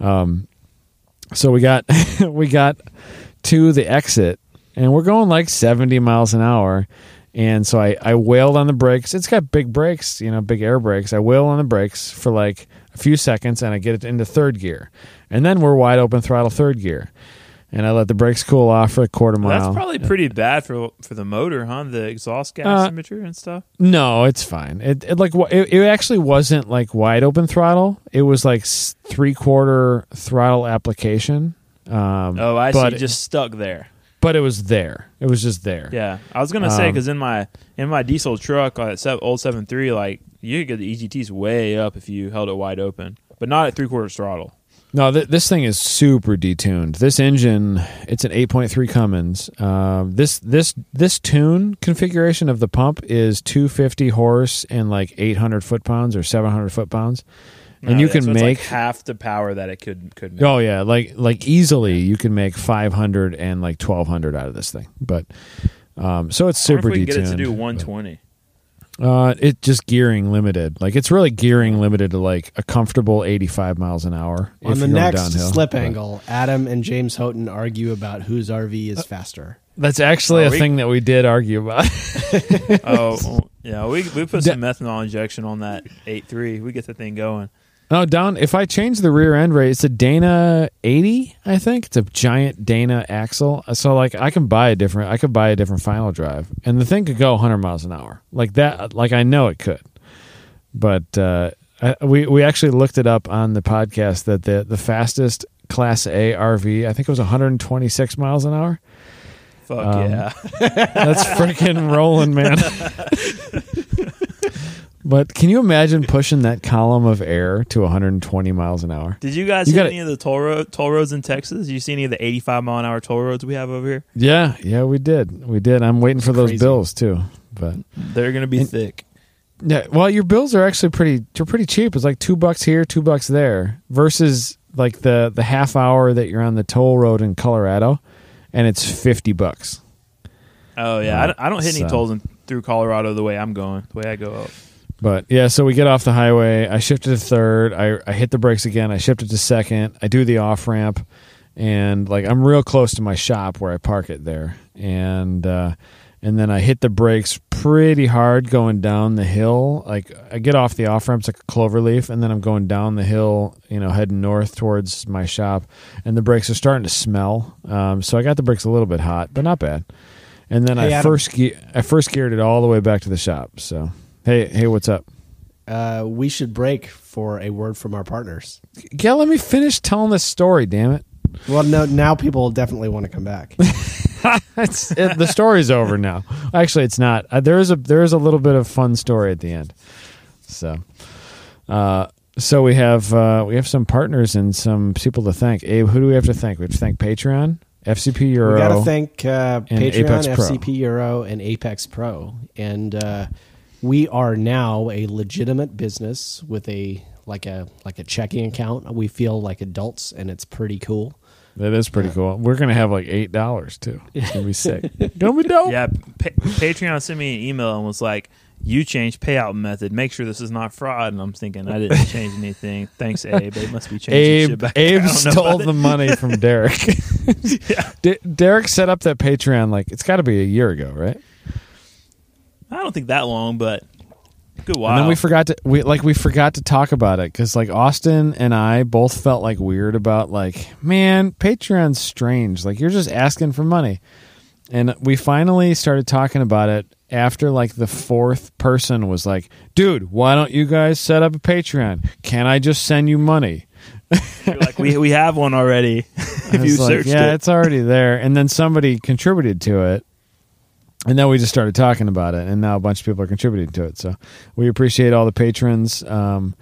Um, so we got we got to the exit, and we're going like 70 miles an hour. And so I, I wailed on the brakes. It's got big brakes, you know, big air brakes. I wail on the brakes for like a few seconds and I get it into third gear. And then we're wide open throttle third gear. And I let the brakes cool off for a quarter mile. That's probably pretty bad for for the motor, huh? The exhaust gas Uh, temperature and stuff. No, it's fine. It, it like it, it actually wasn't like wide open throttle. It was like three quarter throttle application. Um, Oh, I see. Just stuck there. But it was there. It was just there. Yeah, I was gonna say Um, because in my in my diesel truck, uh, old seven three, like you could get the EGTs way up if you held it wide open, but not at three quarters throttle. No, th- this thing is super detuned. This engine, it's an 8.3 Cummins. Uh, this this this tune configuration of the pump is 250 horse and like 800 foot pounds or 700 foot pounds, and No, you can so make like half the power that it could could make. Oh yeah, like like easily you can make 500 and like 1200 out of this thing. But um so it's I wonder super if we can detuned. get it to do but- 120. Uh it just gearing limited. Like it's really gearing limited to like a comfortable 85 miles an hour On if the next downhill. slip But angle, Adam and James Houghton argue about whose RV is faster. That's actually Oh, a we- thing that we did argue about. oh yeah, we we put some methanol injection on that 8.3. We get the thing going. No, down if I change the rear end rate, it's a Dana 80, I think. It's a giant Dana axle. So like I can buy a different I could buy a different final drive and the thing could go 100 miles an hour. Like that like I know it could. But uh I, we we actually looked it up on the podcast that the the fastest class A RV, I think it was 126 miles an hour. Fuck Um, yeah. That's freaking rolling, man. but can you imagine pushing that column of air to 120 miles an hour? Did you guys You hit gotta- any of the toll road toll roads in Texas? Did you see any of the 85 mile an hour toll roads we have over here? Yeah, yeah, we did. We did. I'm waiting for those crazy. bills too. But They're going to be And- thick. yeah, well, your bills are actually pretty. They're pretty cheap. It's like two bucks here, two bucks there, versus like the the half hour that you're on the toll road in Colorado, and it's 50 bucks. Oh yeah, uh, I don't, I don't hit any tolls in, through Colorado the way I'm going, the way I go up. But yeah, so we get off the highway. I shifted to third. I, I hit the brakes again. I shifted to second. I do the off ramp, and like I'm real close to my shop where I park it there. And uh, and then I hit the brakes pretty hard going down the hill. Like I get off the off ramp, it's like a clover leaf, and then I'm going down the hill, you know, heading north towards my shop. And the brakes are starting to smell. Um, so I got the brakes a little bit hot, but not bad. And then Hey, I Adam. first ge- I first geared it all the way back to the shop. So hey hey, what's up? Uh, we should break for a word from our partners. Yeah, let me finish telling this story. Damn it! Well, no, now people will definitely want to come back. it's, it, the story's over now. Actually, it's not. Uh, there is a there is a little bit of fun story at the end. So, uh, so we have uh, we have some partners and some people to thank. Abe, who do we have to thank? We have to thank Patreon, FCP Euro. We got to thank uh, Patreon, Apex Pro. FCP Euro, and Apex Pro, and uh, we are now a legitimate business with a like a like a checking account. We feel like adults, and it's pretty cool. that is pretty cool. We're gonna have like eight dollars too. It's gonna be sick. gonna be dope. Yeah, pa- Patreon sent me an email and was like, "You changed payout method. Make sure this is not fraud." And I'm thinking, I didn't change anything. Thanks, Abe. They must be changing shit Abe, back. Abe I don't know stole the it. money from Derek. D- Derek set up that Patreon like it's got to be a year ago, right? I don't think that long, but good while. And then we forgot to we like we forgot to talk about it because like Austin and I both felt like weird about like man Patreon's strange like you're just asking for money, and we finally started talking about it after like the fourth person was like, dude, why don't you guys set up a Patreon? Can I just send you money? You're like, we we have one already. If you like, searched yeah, it, it's already there. And then somebody contributed to it. And then we just started talking about it, and now a bunch of people are contributing to it. So we appreciate all the patrons. Um,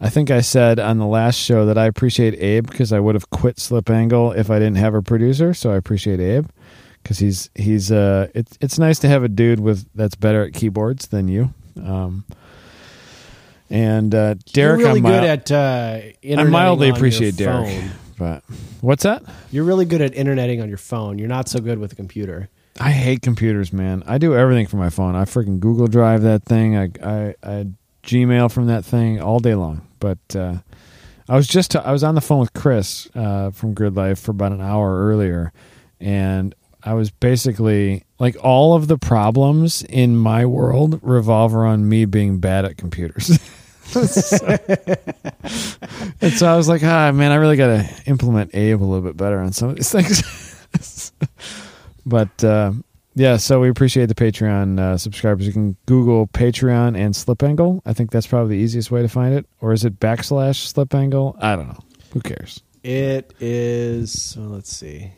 I think I said on the last show that I appreciate Abe because I would have quit Slip Angle if I didn't have a producer. So I appreciate Abe because he's he's uh it's it's nice to have a dude with that's better at keyboards than you. Um, and uh, Derek, You're really I'm, good at uh, I mildly appreciate Derek. phone. But what's that? You're really good at interneting on your phone. You're not so good with a computer. I hate computers, man. I do everything from my phone. I freaking Google Drive that thing. I I, I Gmail from that thing all day long. But uh, I was just I was on the phone with Chris uh, from Grid Life for about an hour earlier, and I was basically like all of the problems in my world revolve around me being bad at computers. So- and so I was like, ah, man, I really got to implement Abe a little bit better on some of these things. but uh, yeah, so we appreciate the Patreon uh, subscribers. You can Google Patreon and Slip Angle. I think that's probably the easiest way to find it. Or is it backslash Slip Angle? I don't know. Who cares? It is, well, let's see.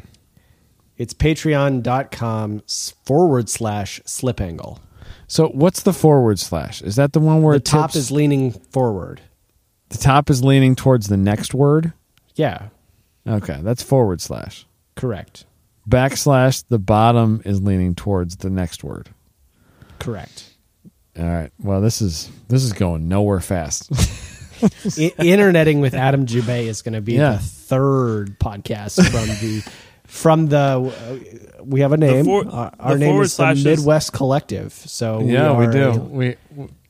It's patreon.com forward slash slip angle. So what's the forward slash? Is that the one where The top tips- is leaning forward. the top is leaning towards the next word? Yeah, Okay, that's forward slash. correct. Backslash, the bottom is leaning towards the next word. Correct. All right. Well, this is this is going nowhere fast. Interneting with Adam Jubei is going to be Yeah. the third podcast from the from the. Uh, we have a name. for- Uh, our name forward is the Midwest Collective. So yeah, we are do. a- We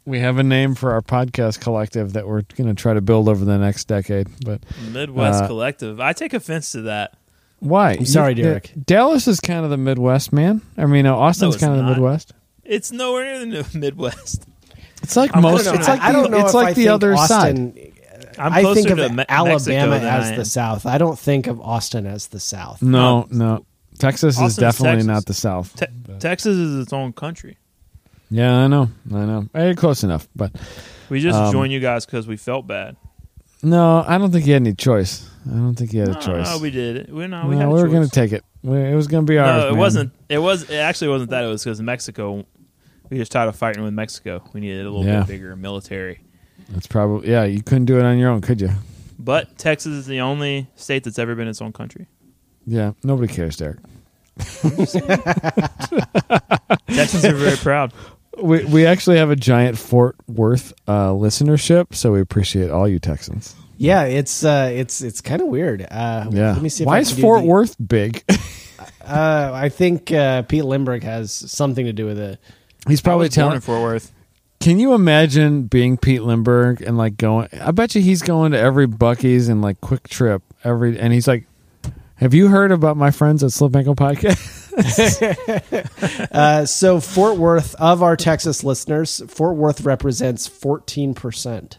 we have a name for our podcast collective that we're going to try to build over the next decade. But Midwest Uh, Collective. I take offense to that. Why? I'm sorry, You- Derek. Dallas is kind of the Midwest, man. I mean, uh, Austin's it's kind of the. Midwest. It's nowhere near the Midwest. It's like I'm most. I It's like I don't the, know it's if like I the think other side. Austin, I'm I think of to Me- Alabama Mexico as the. South. I don't think of Austin as the South. No, no. Texas is definitely Texas. not the South. Te- Texas is its own country. Yeah, I know. I know. Hey, close enough, but We just Um, joined you guys because we felt bad. No, I don't think he had any choice. I don't think he had a choice. no, we did. We, no, No, we, a we were going to take it. We, it was going to be ours. No, it man. wasn't. It was. It actually wasn't that. It was because Mexico. We just tired of fighting with Mexico. We needed a little Yeah. bit bigger military. That's probably yeah. You couldn't do it on your own, could you? But Texas is the only state that's ever been its own country. Yeah. Nobody cares, Derek. Texans are very proud. We we actually have a giant Fort Worth uh, listenership, so we appreciate all you Texans. Yeah, it's uh, it's it's kind of weird. Uh, Yeah. Let me see. If Why I is Fort the- Worth big? Uh, I think uh, Pete Limbrick has something to do with it. He's probably was telling. in Fort Worth. Can you imagine being Pete Lindbergh and like going? I bet you he's going to every Buc-ee's and like QuikTrip every, and he's like, "Have you heard about my friends at Slip Angle Podcast?" Uh, so Fort Worth, of our Texas listeners, Fort Worth represents fourteen percent.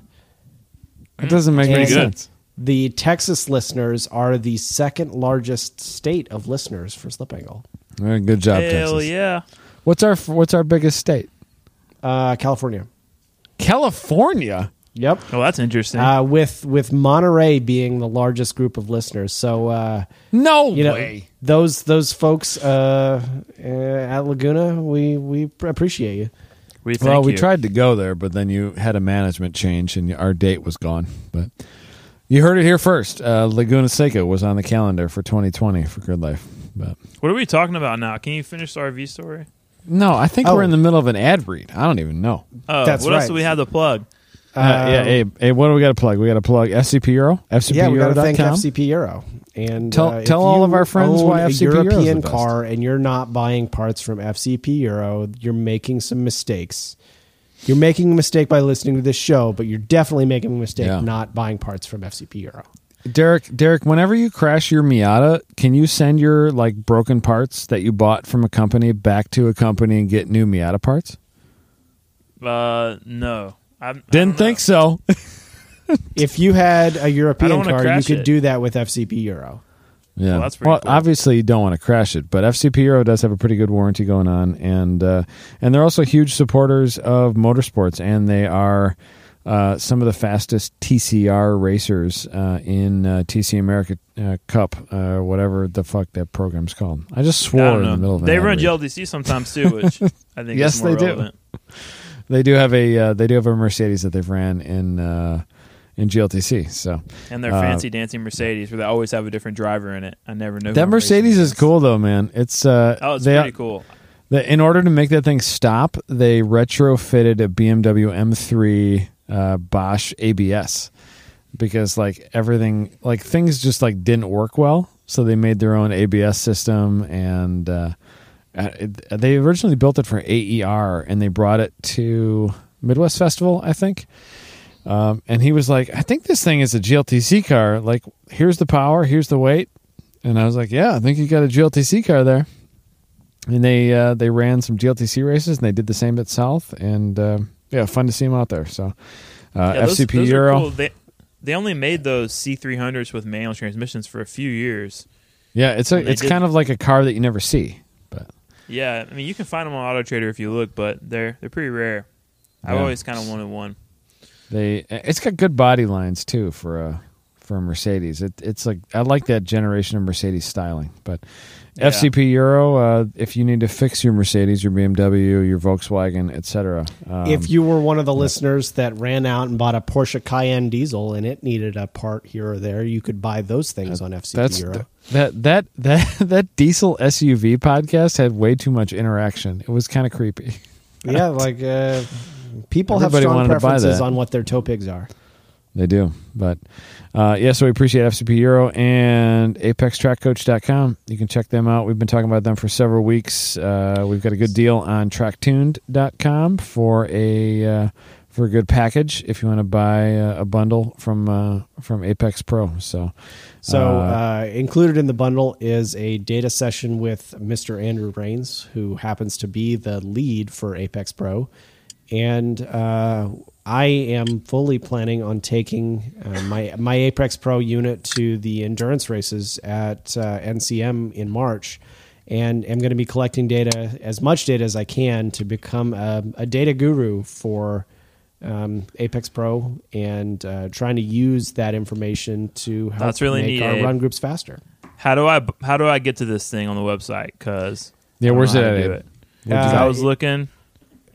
It doesn't make any sense. The Texas listeners are the second largest state of listeners for Slip Angle. Very good job, Hell Texas. yeah! What's our What's our biggest state? Uh, California. California. Yep. Oh, that's interesting. Uh, with with Monterey being the largest group of listeners, so uh, No you know way. those those folks uh, uh, at Laguna, we we appreciate you. we thank Well, we you. tried to go there, but then you had a management change and our date was gone. But you heard it here first. Uh, Laguna Seca was on the calendar for 2020 for Grid Life. But What are we talking about now? Can you finish the RV story? no, I think Oh. we're in the middle of an ad read. I don't even know. Oh, That's what else do we have to plug? Uh, yeah, hey, hey, what do we got to plug? We got to plug FCP Euro. FCP Euro, Yeah, we got to thank FCPeuro.com. FCP Euro. And Tell- uh, tell all of our friends own why a FCP Euro is the European best. car and you're not buying parts from FCP Euro, you're making some mistakes. You're making a mistake by listening to this show, but you're definitely making a mistake Yeah. not buying parts from FCP Euro. Derek, Derek, whenever you crash your Miata, can you send your like broken parts that you bought from a company back to a company and get new Miata parts? Uh, no, I Didn't think so. If you had a European wanna car, you crash could it. do that with FCP Euro. Yeah, Well, that's pretty well. cool. Obviously, you don't want to crash it, but FCP Euro does have a pretty good warranty going on, and uh, and they're also huge supporters of motorsports, and they are uh, some of the fastest TCR racers uh, in uh, TC America uh, Cup, uh, whatever the fuck that program's called. I just I swore don't in know. the middle of an they ad run read. GLTC sometimes too, which I think Yes, is more they do. relevant. They do have a uh, they do have a Mercedes that they've ran in uh, in GLTC. So And their Uh, fancy dancing Mercedes, where they always have a different driver in it. I never know. that Mercedes is cool though, man. It's uh, Oh, it's they, pretty cool. The, in order to make that thing stop, they retrofitted a BMW M3 uh, Bosch ABS because like everything, like things just like didn't work well. So they made their own ABS system, and uh, they originally built it for AER, and they brought it to Midwest Festival, I think. Um, and he was like, "I think this thing is a GLTC car. Like, here's the power, here's the weight." And I was like, "Yeah, I think you got a GLTC car there." and they uh, they ran some GLTC races, and they did the same at South, and uh, yeah, fun to see them out there. So uh, Yeah, those- FCP those Euro, cool. They they only made those C300s with manual transmissions for a few years. yeah, it's a it's did- kind of like a car that you never see, Yeah, I mean you can find them on Auto Trader if you look, but they're they're pretty rare. I've Yeah. always kind of wanted one. they it's got good body lines too for a for a Mercedes. It, it's like I like that generation of Mercedes styling, but Yeah. FCP Euro. Uh, if you need to fix your Mercedes, your BMW, your Volkswagen, etc. Um, if you were one of the listeners that ran out and bought a Porsche Cayenne diesel and it needed a part here or there, you could buy those things on FCP Euro. that that that that diesel SUV podcast had way too much interaction. It was kind of creepy. yeah, like uh, people Everybody have strong wanted to buy preferences on what their tow pigs are. They do. But uh, yeah, so we appreciate FCP Euro and ApexTrackCoach.com. You can check them out. We've been talking about them for several weeks. Uh, we've got a good deal on TrackTuned.com for a uh, for a good package if you want to buy a bundle from uh, from Apex Pro. So So, uh, uh, included in the bundle is a data session with Mr. Andrew Rains, who happens to be the lead for Apex Pro. And uh, I am fully planning on taking uh, my my Apex Pro unit to the endurance races at uh, NCM in March, and am going to be collecting data as much data as I can to become a, a data guru for um, Apex Pro and uh, trying to use that information to help That's really make neat, our Abe. run groups faster. How do I how do I get to this thing on the website? Because Yeah, where's it at, it. Uh, I was looking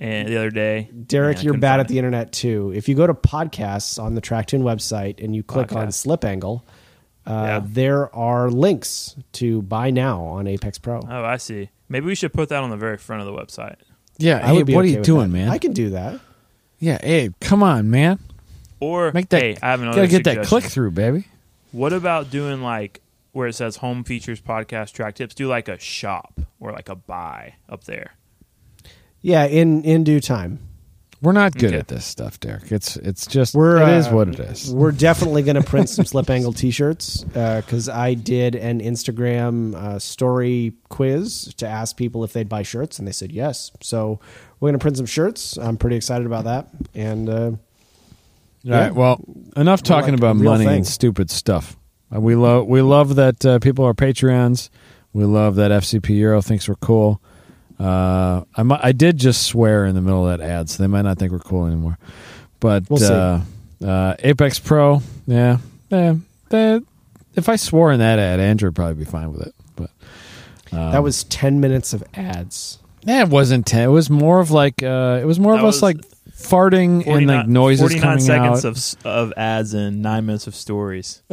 and the other day. Derek, you're bad at the internet too. If you go to podcasts on the Tracktune website and you click on Slip Angle, uh, Yeah. there are links to buy now on Apex Pro. Oh, I see. Maybe we should put that on the very front of the website. yeah, I would be what okay are you doing, that. man? I can do that. yeah, Abe, come on, man. Or Make that. hey, I have another gotta get that click through, baby. What about doing like where it says home features podcast track tips? Do like a shop or like a buy up there. Yeah, in in due time. We're not good Okay. at this stuff, Derek. It's it's just We're it is uh, what it is. We're definitely going to print some Slip Angle T-shirts because I did an Instagram uh, story quiz to ask people if they'd buy shirts, and they said yes. So we're going to print some shirts. I'm pretty excited about that, and uh, All Yeah. right. Well, enough talking like about money thing. and stupid stuff. Uh, we love we love that uh, people are Patreons. We love that FCP Euro thinks we're cool. Uh, I mi- I did just swear in the middle of that ad, so they might not think we're cool anymore. But We'll see. uh, uh, Apex Pro, yeah, yeah. they- if I swore in that ad, Andrew would probably be fine with it. But um, that was ten minutes of ads. yeah, it wasn't ten. It was more of like uh, it was more That of us like farting and like noises 49 coming seconds out. of of ads and nine minutes of stories.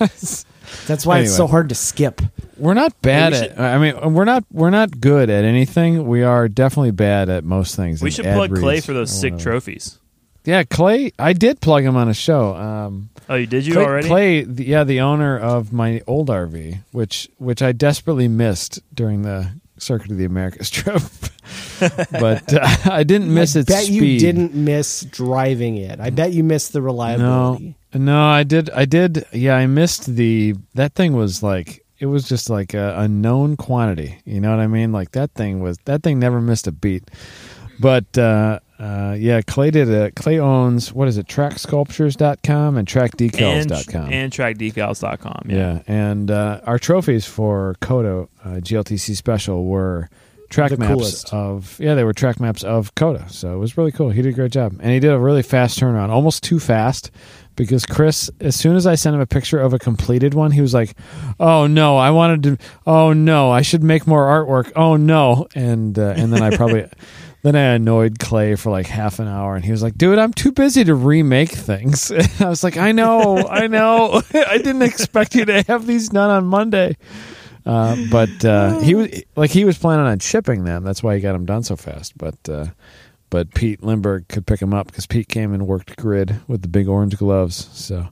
That's why it's so hard to skip. We're not bad we at. should- I mean, we're not. We're not good at anything. We are definitely bad at most things. we should ad plug Clay for those sick whatever. trophies. Yeah, Clay. I did plug him on a show. Um, Oh, you did you Clay, already? Clay, the, yeah, the owner of my old RV, which which I desperately missed during the Circuit of the Americas trip, but uh, I didn't miss I its bet speed. you didn't miss driving it. I bet you missed the No, reliability. no, I did. I did. Yeah, I missed the. That thing was like it was just like a, a known quantity. You know what I mean? Like that thing was that thing never missed a beat. But uh, uh, yeah, Clay did a. Clay owns what is it? TrackSculptures.com and and, TrackDecals.com. and trackdecals.com. Yeah. yeah, and uh, our trophies for COTA uh, GLTC Special were track The maps coolest. of yeah they were track maps of COTA, so it was really cool. He did a great job, and he did a really fast turnaround, almost too fast. Because Chris, as soon as I sent him a picture of a completed one, he was like, "Oh no, I wanted to. Oh no, I should make more artwork. Oh no!" And uh, and then I probably then I annoyed Clay for like half an hour, and he was like, "Dude, I'm too busy to remake things." And I was like, "I know, I know. I didn't expect you to have these done on Monday." Uh, but uh, he was like he was planning on shipping them. That's why he got them done so fast. But uh, but Pete Lindbergh could pick them up because Pete came and worked grid with the big orange gloves. So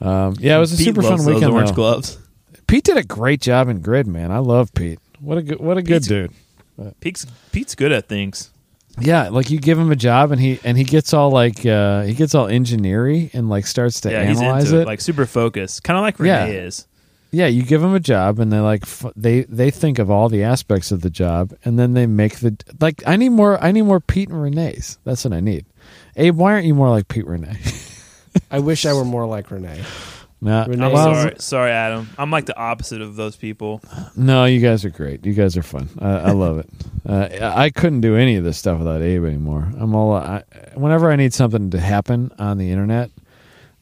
um, yeah, it was a Pete super fun weekend. Orange though. gloves. Pete did a great job in grid, man. I love Pete. What a good, what a good Pete's- dude. Pete's Pete's good at things. Yeah, like you give him a job and he and he gets all like uh he gets all engineery and like starts to yeah, he's analyze into it. it, like super focused, kind of like Yeah. Is. yeah, you give them a job and they like f- they they think of all the aspects of the job and then they make the like I need more I need more Pete and Renee's. That's what I need. Abe, why aren't you more like Pete Renee? I wish I were more like Renee. no, Renee- well, sorry, sorry, Adam. I'm like the opposite of those people. no, you guys are great. You guys are fun. I, I love it. Uh, I couldn't do any of this stuff without Abe anymore. I'm all I, whenever I need something to happen on the internet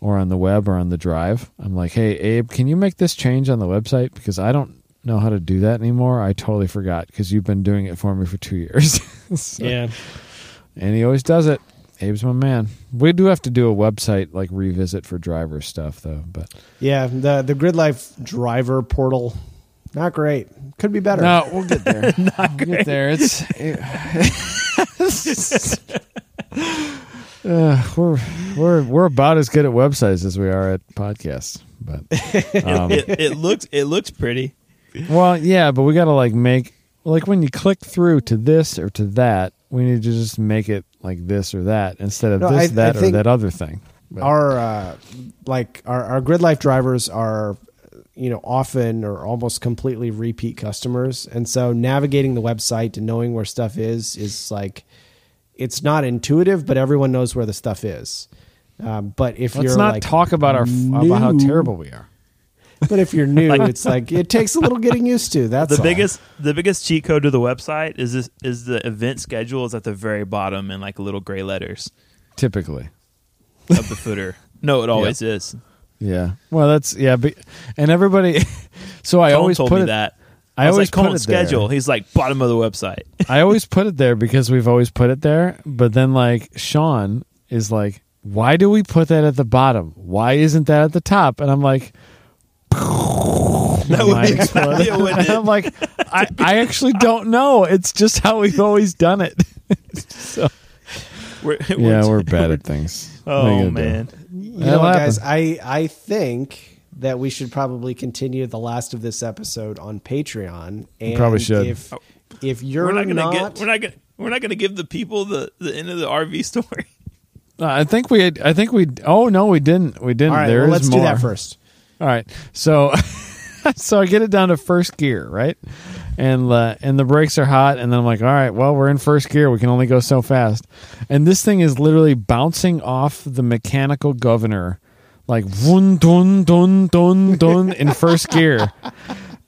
or on the web or on the drive. I'm like, hey, Abe, can you make this change on the website? Because I don't know how to do that anymore. I totally forgot because you've been doing it for me for two years. So- Yeah. And he always does it. Abe's my man. We do have to do a website like revisit for driver stuff though, but Yeah. The the Grid Life driver portal, not great. Could be better. no, we'll get there. we'll get there. It's, Uh, we're we're we're about as good at websites as we are at podcasts, but um, it, it looks it looks pretty. well, yeah, but we got to like make like when you click through to this or to that, we need to just make it like this or that instead of No, this, I- that, I or that other thing. But- our uh, like our, our grid life drivers are you know often or almost completely repeat customers and so navigating the website and knowing where stuff is is like it's not intuitive but everyone knows where the stuff is um, but if Let's you're not like talk about our about how terrible we are. But if you're new it's like it takes a little getting used to that's the all. biggest the biggest cheat code to the website is this is the event schedule is at the very bottom in like little gray letters Typically, of the footer. No, it always is. yeah. Well, that's yeah, but and everybody. So I Colin always told put me it. that. I, I, was always like, Colin, put it there. schedule. He's like bottom of the website. I always put it there because we've always put it there. But then, like Sean is like, "Why do we put that at the bottom? Why isn't that at the top?" And I'm like, That would be exploded. idea, wouldn't it? I'm like, I, I actually don't know. It's just how we've always done it. so, We're, yeah, we're bad at things. What you Oh gonna do? man, you know That'll what, guys i i think that we should probably continue the last of this episode on patreon and probably should. if if you're we're not gonna not get. We're not gonna. We're not gonna give the people the the end of the RV story. Uh, I think we. Had, I think we. Oh no, we didn't. We didn't. all right There well, is let's more. do that first All right. So so I get it down to first gear, right? And uh, and the brakes are hot and then I'm like, "All right, well, we're in first gear. We can only go so fast." And this thing is literally bouncing off the mechanical governor like dun dun dun dun dun in first gear.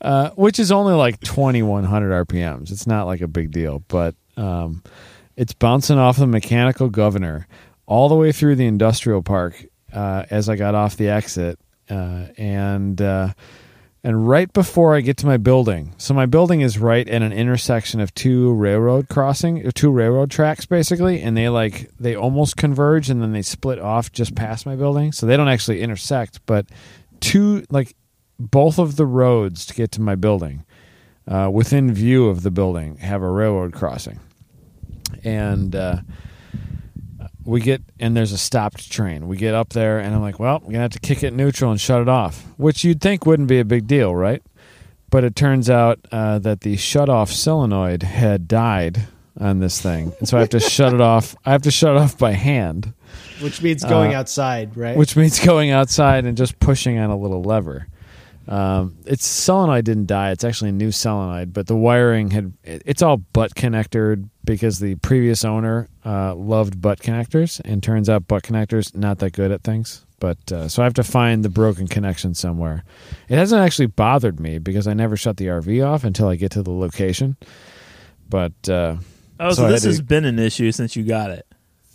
Uh, which is only like 2100 RPMs. It's not like a big deal, but um, it's bouncing off the mechanical governor all the way through the industrial park uh, as I got off the exit, uh, and uh, and right before I get to my building. So my building is right at an intersection of two railroad crossing, uh, two railroad tracks basically, and they like they almost converge and then they split off just past my building. So they don't actually intersect, but two like both of the roads to get to my building uh, within view of the building have a railroad crossing and uh, we get and there's a stopped train. We get up there and i'm like well we're gonna have to kick it neutral and shut it off which you'd think wouldn't be a big deal right? But it turns out uh, that the shut off solenoid had died on this thing and so i have to shut it off. I have to shut it off by hand. Which means going Uh, outside right? which means going outside and just pushing on a little lever. Um, its solenoid didn't die. It's actually a new solenoid, but the wiring had it's all butt connected because the previous owner uh, loved butt connectors, and turns out butt connectors not that good at things. But uh, so I have to find the broken connection somewhere. It hasn't actually bothered me because I never shut the RV off until I get to the location. But uh, Oh, So so, this to- has been an issue since you got it.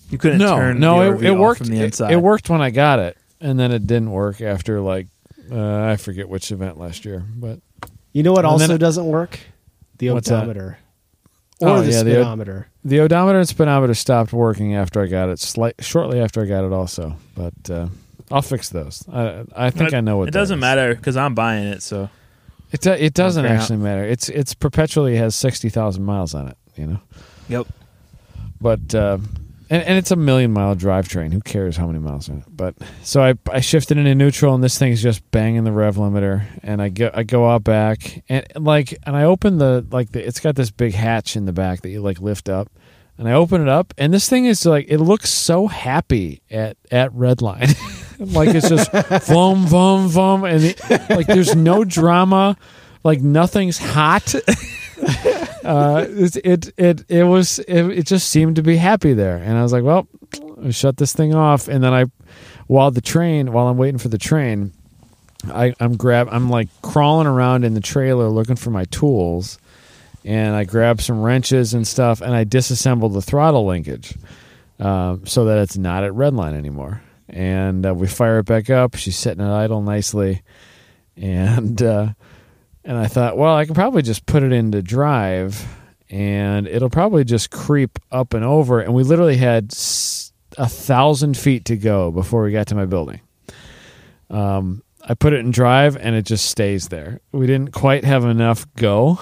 You couldn't no, turn no, the it, it off worked from the it- It, worked when I got it, and then it didn't work after like uh, I forget which event last year, but you know what and then also it- doesn't work the odometer or Oh, the yeah, the- speedometer the odometer and speedometer stopped working after I got it. Slight shortly after I got it, also, but uh, I'll fix those. I I think But I know what It doesn't is. matter because I'm buying it. So It do, it doesn't Okay. actually matter. It's it's perpetually has sixty thousand miles on it. You know, yep. but uh, and, and it's a million mile drivetrain. Who cares how many miles on it? But so I I shifted into neutral, and this thing's just banging the rev limiter, and I go I go out back, and like and I open the like the it's got this big hatch in the back that you like lift up. And I open it up, and this thing is like it looks so happy at at redline, like it's just vum vum vum, and it, like there's no drama, like nothing's hot. uh, it, it it it was it, it just seemed to be happy there, and I was like, well, shut this thing off, and then I, while the train, while I'm waiting for the train, I I'm grab I'm like crawling around in the trailer looking for my tools, and I grab some wrenches and stuff, and I disassemble the throttle linkage, um, so that it's not at redline anymore. and uh, we fire it back up. She's sitting at idle nicely, and uh, and I thought, well, I can probably just put it into drive, and it'll probably just creep up and over. And we literally had a thousand feet to go before we got to my building. Um, I put it in drive, and it just stays there. We didn't quite have enough go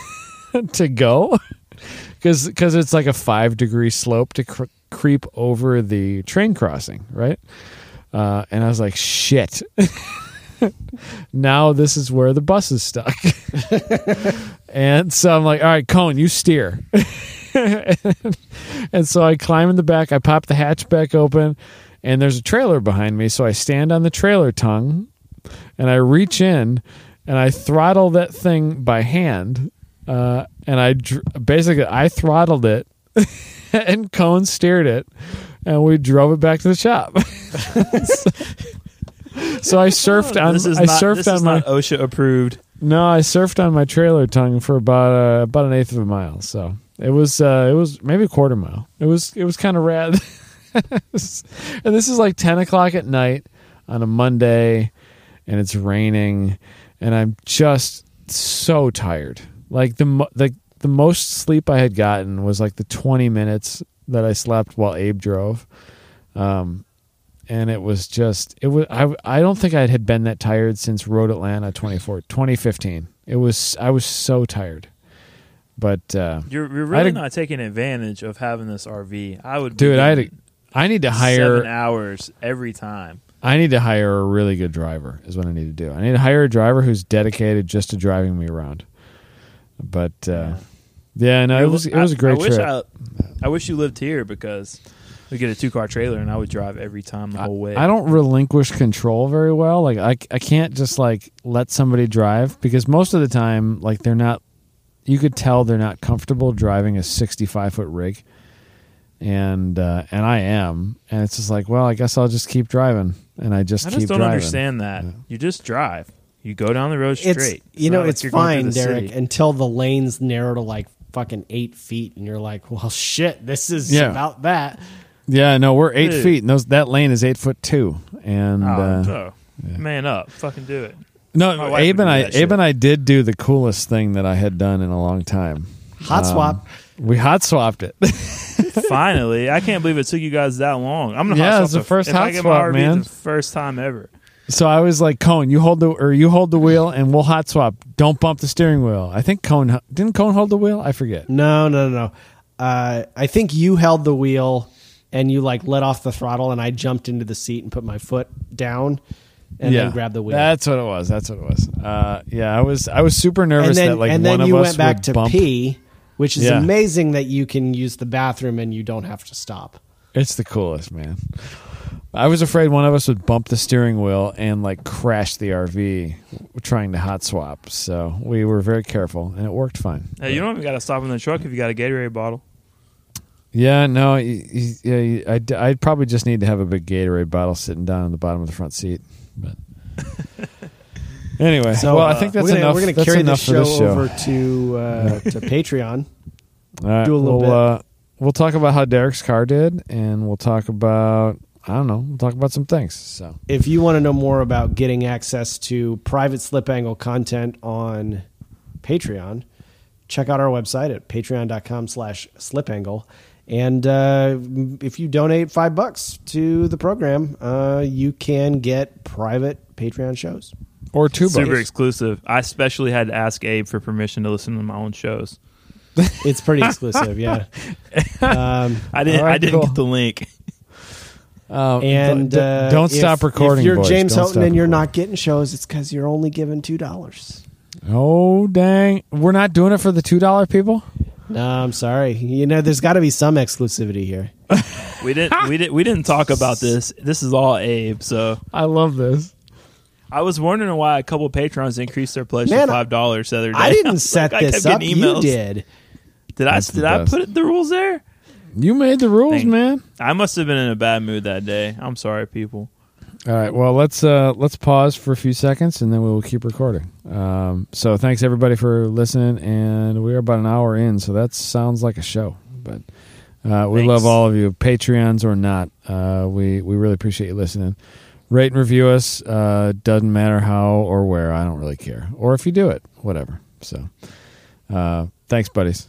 to go because because it's like a five degree slope to cr- creep over the train crossing, right? Uh, and I was like, shit. now this is where the bus is stuck. and so I'm like, all right, Cone, you steer. and so I climb in the back, I pop the hatch back open, and there's a trailer behind me. So I stand on the trailer tongue and I reach in and I throttle that thing by hand. Uh, and I dr- basically I throttled it and Cone steered it and we drove it back to the shop. So I surfed on this is I not, surfed on my OSHA approved. no, I surfed on my trailer tongue for about uh, about an eighth of a mile. So it was uh, it was maybe a quarter mile. It was it was kind of rad. and this is like ten o'clock at night on a Monday, and it's raining, and I'm just so tired. Like the the the most sleep I had gotten was like the twenty minutes that I slept while Abe drove. Um, and it was just it was I, I don't think I had been that tired since Road Atlanta 24 2015. It was I was so tired. But uh, You're, you're really a- not taking advantage of having this RV. I would, dude, I had to, getting I need to seven hire hours every time. I need to hire a really good driver is what I need to do. I need to hire a driver who's dedicated just to driving me around. But uh, yeah, no, it was it was a great I, I wish trip. I, I wish you lived here because we get a two car trailer and I would drive every time the whole way. I don't relinquish control very well. Like I, I can't just like let somebody drive because most of the time, like they're not. You could tell they're not comfortable driving a 65 foot rig, and uh, and I am, and it's just like, well, I guess I'll just keep driving, and I just I keep just don't driving. understand that. You just drive. You go down the road straight. It's you know not like it's you're going through fine, the Derek, city. until the lanes narrow to like fucking eight feet, and you're like, well, shit, this is Yeah. about that. Yeah, no, we're eight Dude. feet, and those that lane is eight foot two, and Oh, uh, no. man up, fucking do it. no, Abe and I, that Abe shit. and I did do the coolest thing that I had done in a long time. Hot Um, swap. We hot swapped it. Finally, I can't believe it took you guys that long. I'm gonna Yeah, it's the first if I hot get swap, RV, man. The first time ever. So I was like, Cone, you hold the or you hold the wheel, and we'll hot swap. Don't bump the steering wheel. I think Cone didn't Cone hold the wheel. I forget. No, no, no. no. Uh, I think you held the wheel and you like let off the throttle, and I jumped into the seat and put my foot down, and then grabbed the wheel. That's what it was. That's what it was. Uh, yeah, I was I was super nervous and then, that like and one then of you us went back would to bump. pee, which is Yeah. amazing that you can use the bathroom and you don't have to stop. It's the coolest, man. I was afraid one of us would bump the steering wheel and like crash the RV trying to hot swap. So we were very careful, and it worked fine. Hey, you don't even got to stop in the truck if you got a Gatorade bottle. Yeah, no, yeah, I'd, I'd probably just need to have a big Gatorade bottle sitting down on the bottom of the front seat. But anyway, So well, I uh, think that's we're gonna, enough. We're going to carry enough this show, this show. over to uh, to Patreon. Right, do a little we'll, bit. Uh, we'll talk about how Derek's car did, and we'll talk about I don't know. We'll talk about some things. So If you want to know more about getting access to private slip angle content on Patreon, check out our website at patreon.com slash slipangle. And uh, if you donate five bucks to the program, uh, you can get private Patreon shows. or two Super bucks. exclusive. I especially had to ask Abe for permission to listen to my own shows. It's pretty exclusive, yeah. Um, I didn't. All right, I didn't cool. get the link. Um, and don't, uh, don't if- stop recording. If you're boys. James Don't Houghton stop and you're recording. not getting shows, it's because you're only giving two dollars. Oh dang! We're not doing it for the two dollar people. No, I'm sorry. You know, there's got to be some exclusivity here. We didn't. we didn't. We didn't talk about this. This is all Abe. So I love this. I was wondering why a couple of patrons increased their pledge Man, to five dollars the other day. I didn't set like- this up. getting You did. Did I? That's the Did I put the rules there? You made the rules, Thank- man. I must have been in a bad mood that day. I'm sorry, people. All right. Well, let's uh, let's pause for a few seconds, and then we will keep recording. Um, so, thanks everybody for listening, and we are about an hour in, so that sounds like a show. But Uh, we Thanks. love all of you, Patreons or not. Uh, we we really appreciate you listening. Rate and review us. Uh, doesn't matter how or where. I don't really care. Or if you do it, whatever. So, uh, thanks, buddies.